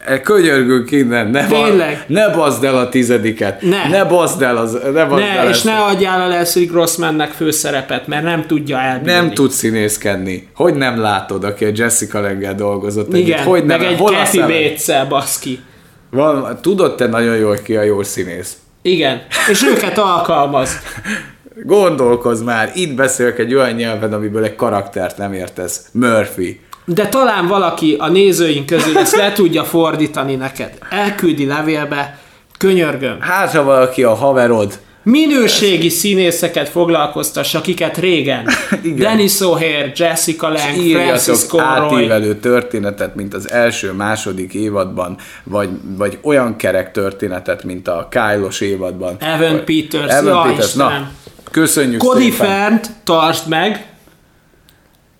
E, Könyörgünk innen, ne, Tényleg? ba, ne bazd el a tizediket. Ne. ne bazd el az, ne bazd Ne, el és ezt. ne adjál a Leslie Grossmannek főszerepet, mert nem tudja elbírni. Nem tud színészkedni. Hogy nem látod, aki a Jessica Lange dolgozott együtt? Igen, Hogy nem? meg egy Hol a Kathy szeme? bates baszki. Van, tudod te nagyon jól ki a jó színész. Igen, és őket alkalmaz. Gondolkozz már, itt beszélek egy olyan nyelven, amiből egy karaktert nem értesz. Murphy. De talán valaki a nézőink közül ezt le tudja fordítani neked. Elküldi levélbe, könyörgöm. Hát, ha valaki a haverod, Minőségi színészeket foglalkoztass, akiket régen. [laughs] Igen. Dennis O'Hare, Jessica Lange, Francis Conroy. átívelő történetet, mint az első, második évadban, vagy, vagy olyan kerek történetet, mint a Kylos évadban. Evan Vagy- Peters, Evan ja, Peters, na, köszönjük Cody szépen. Fernt tartsd meg,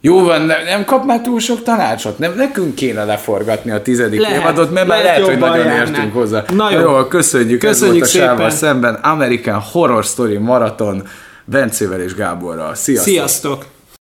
Jó van, ne, nem kap már túl sok tanácsot? Nem, nekünk kéne leforgatni a tizedik Lehet, évadot, mert már lehet hogy nagyon járnák. értünk hozzá. Na jó. jó köszönjük, Köszönjük ez volt a Sávval szemben American Horror Story Marathon Bencével és Gáborral. Sziasztok! sziasztok!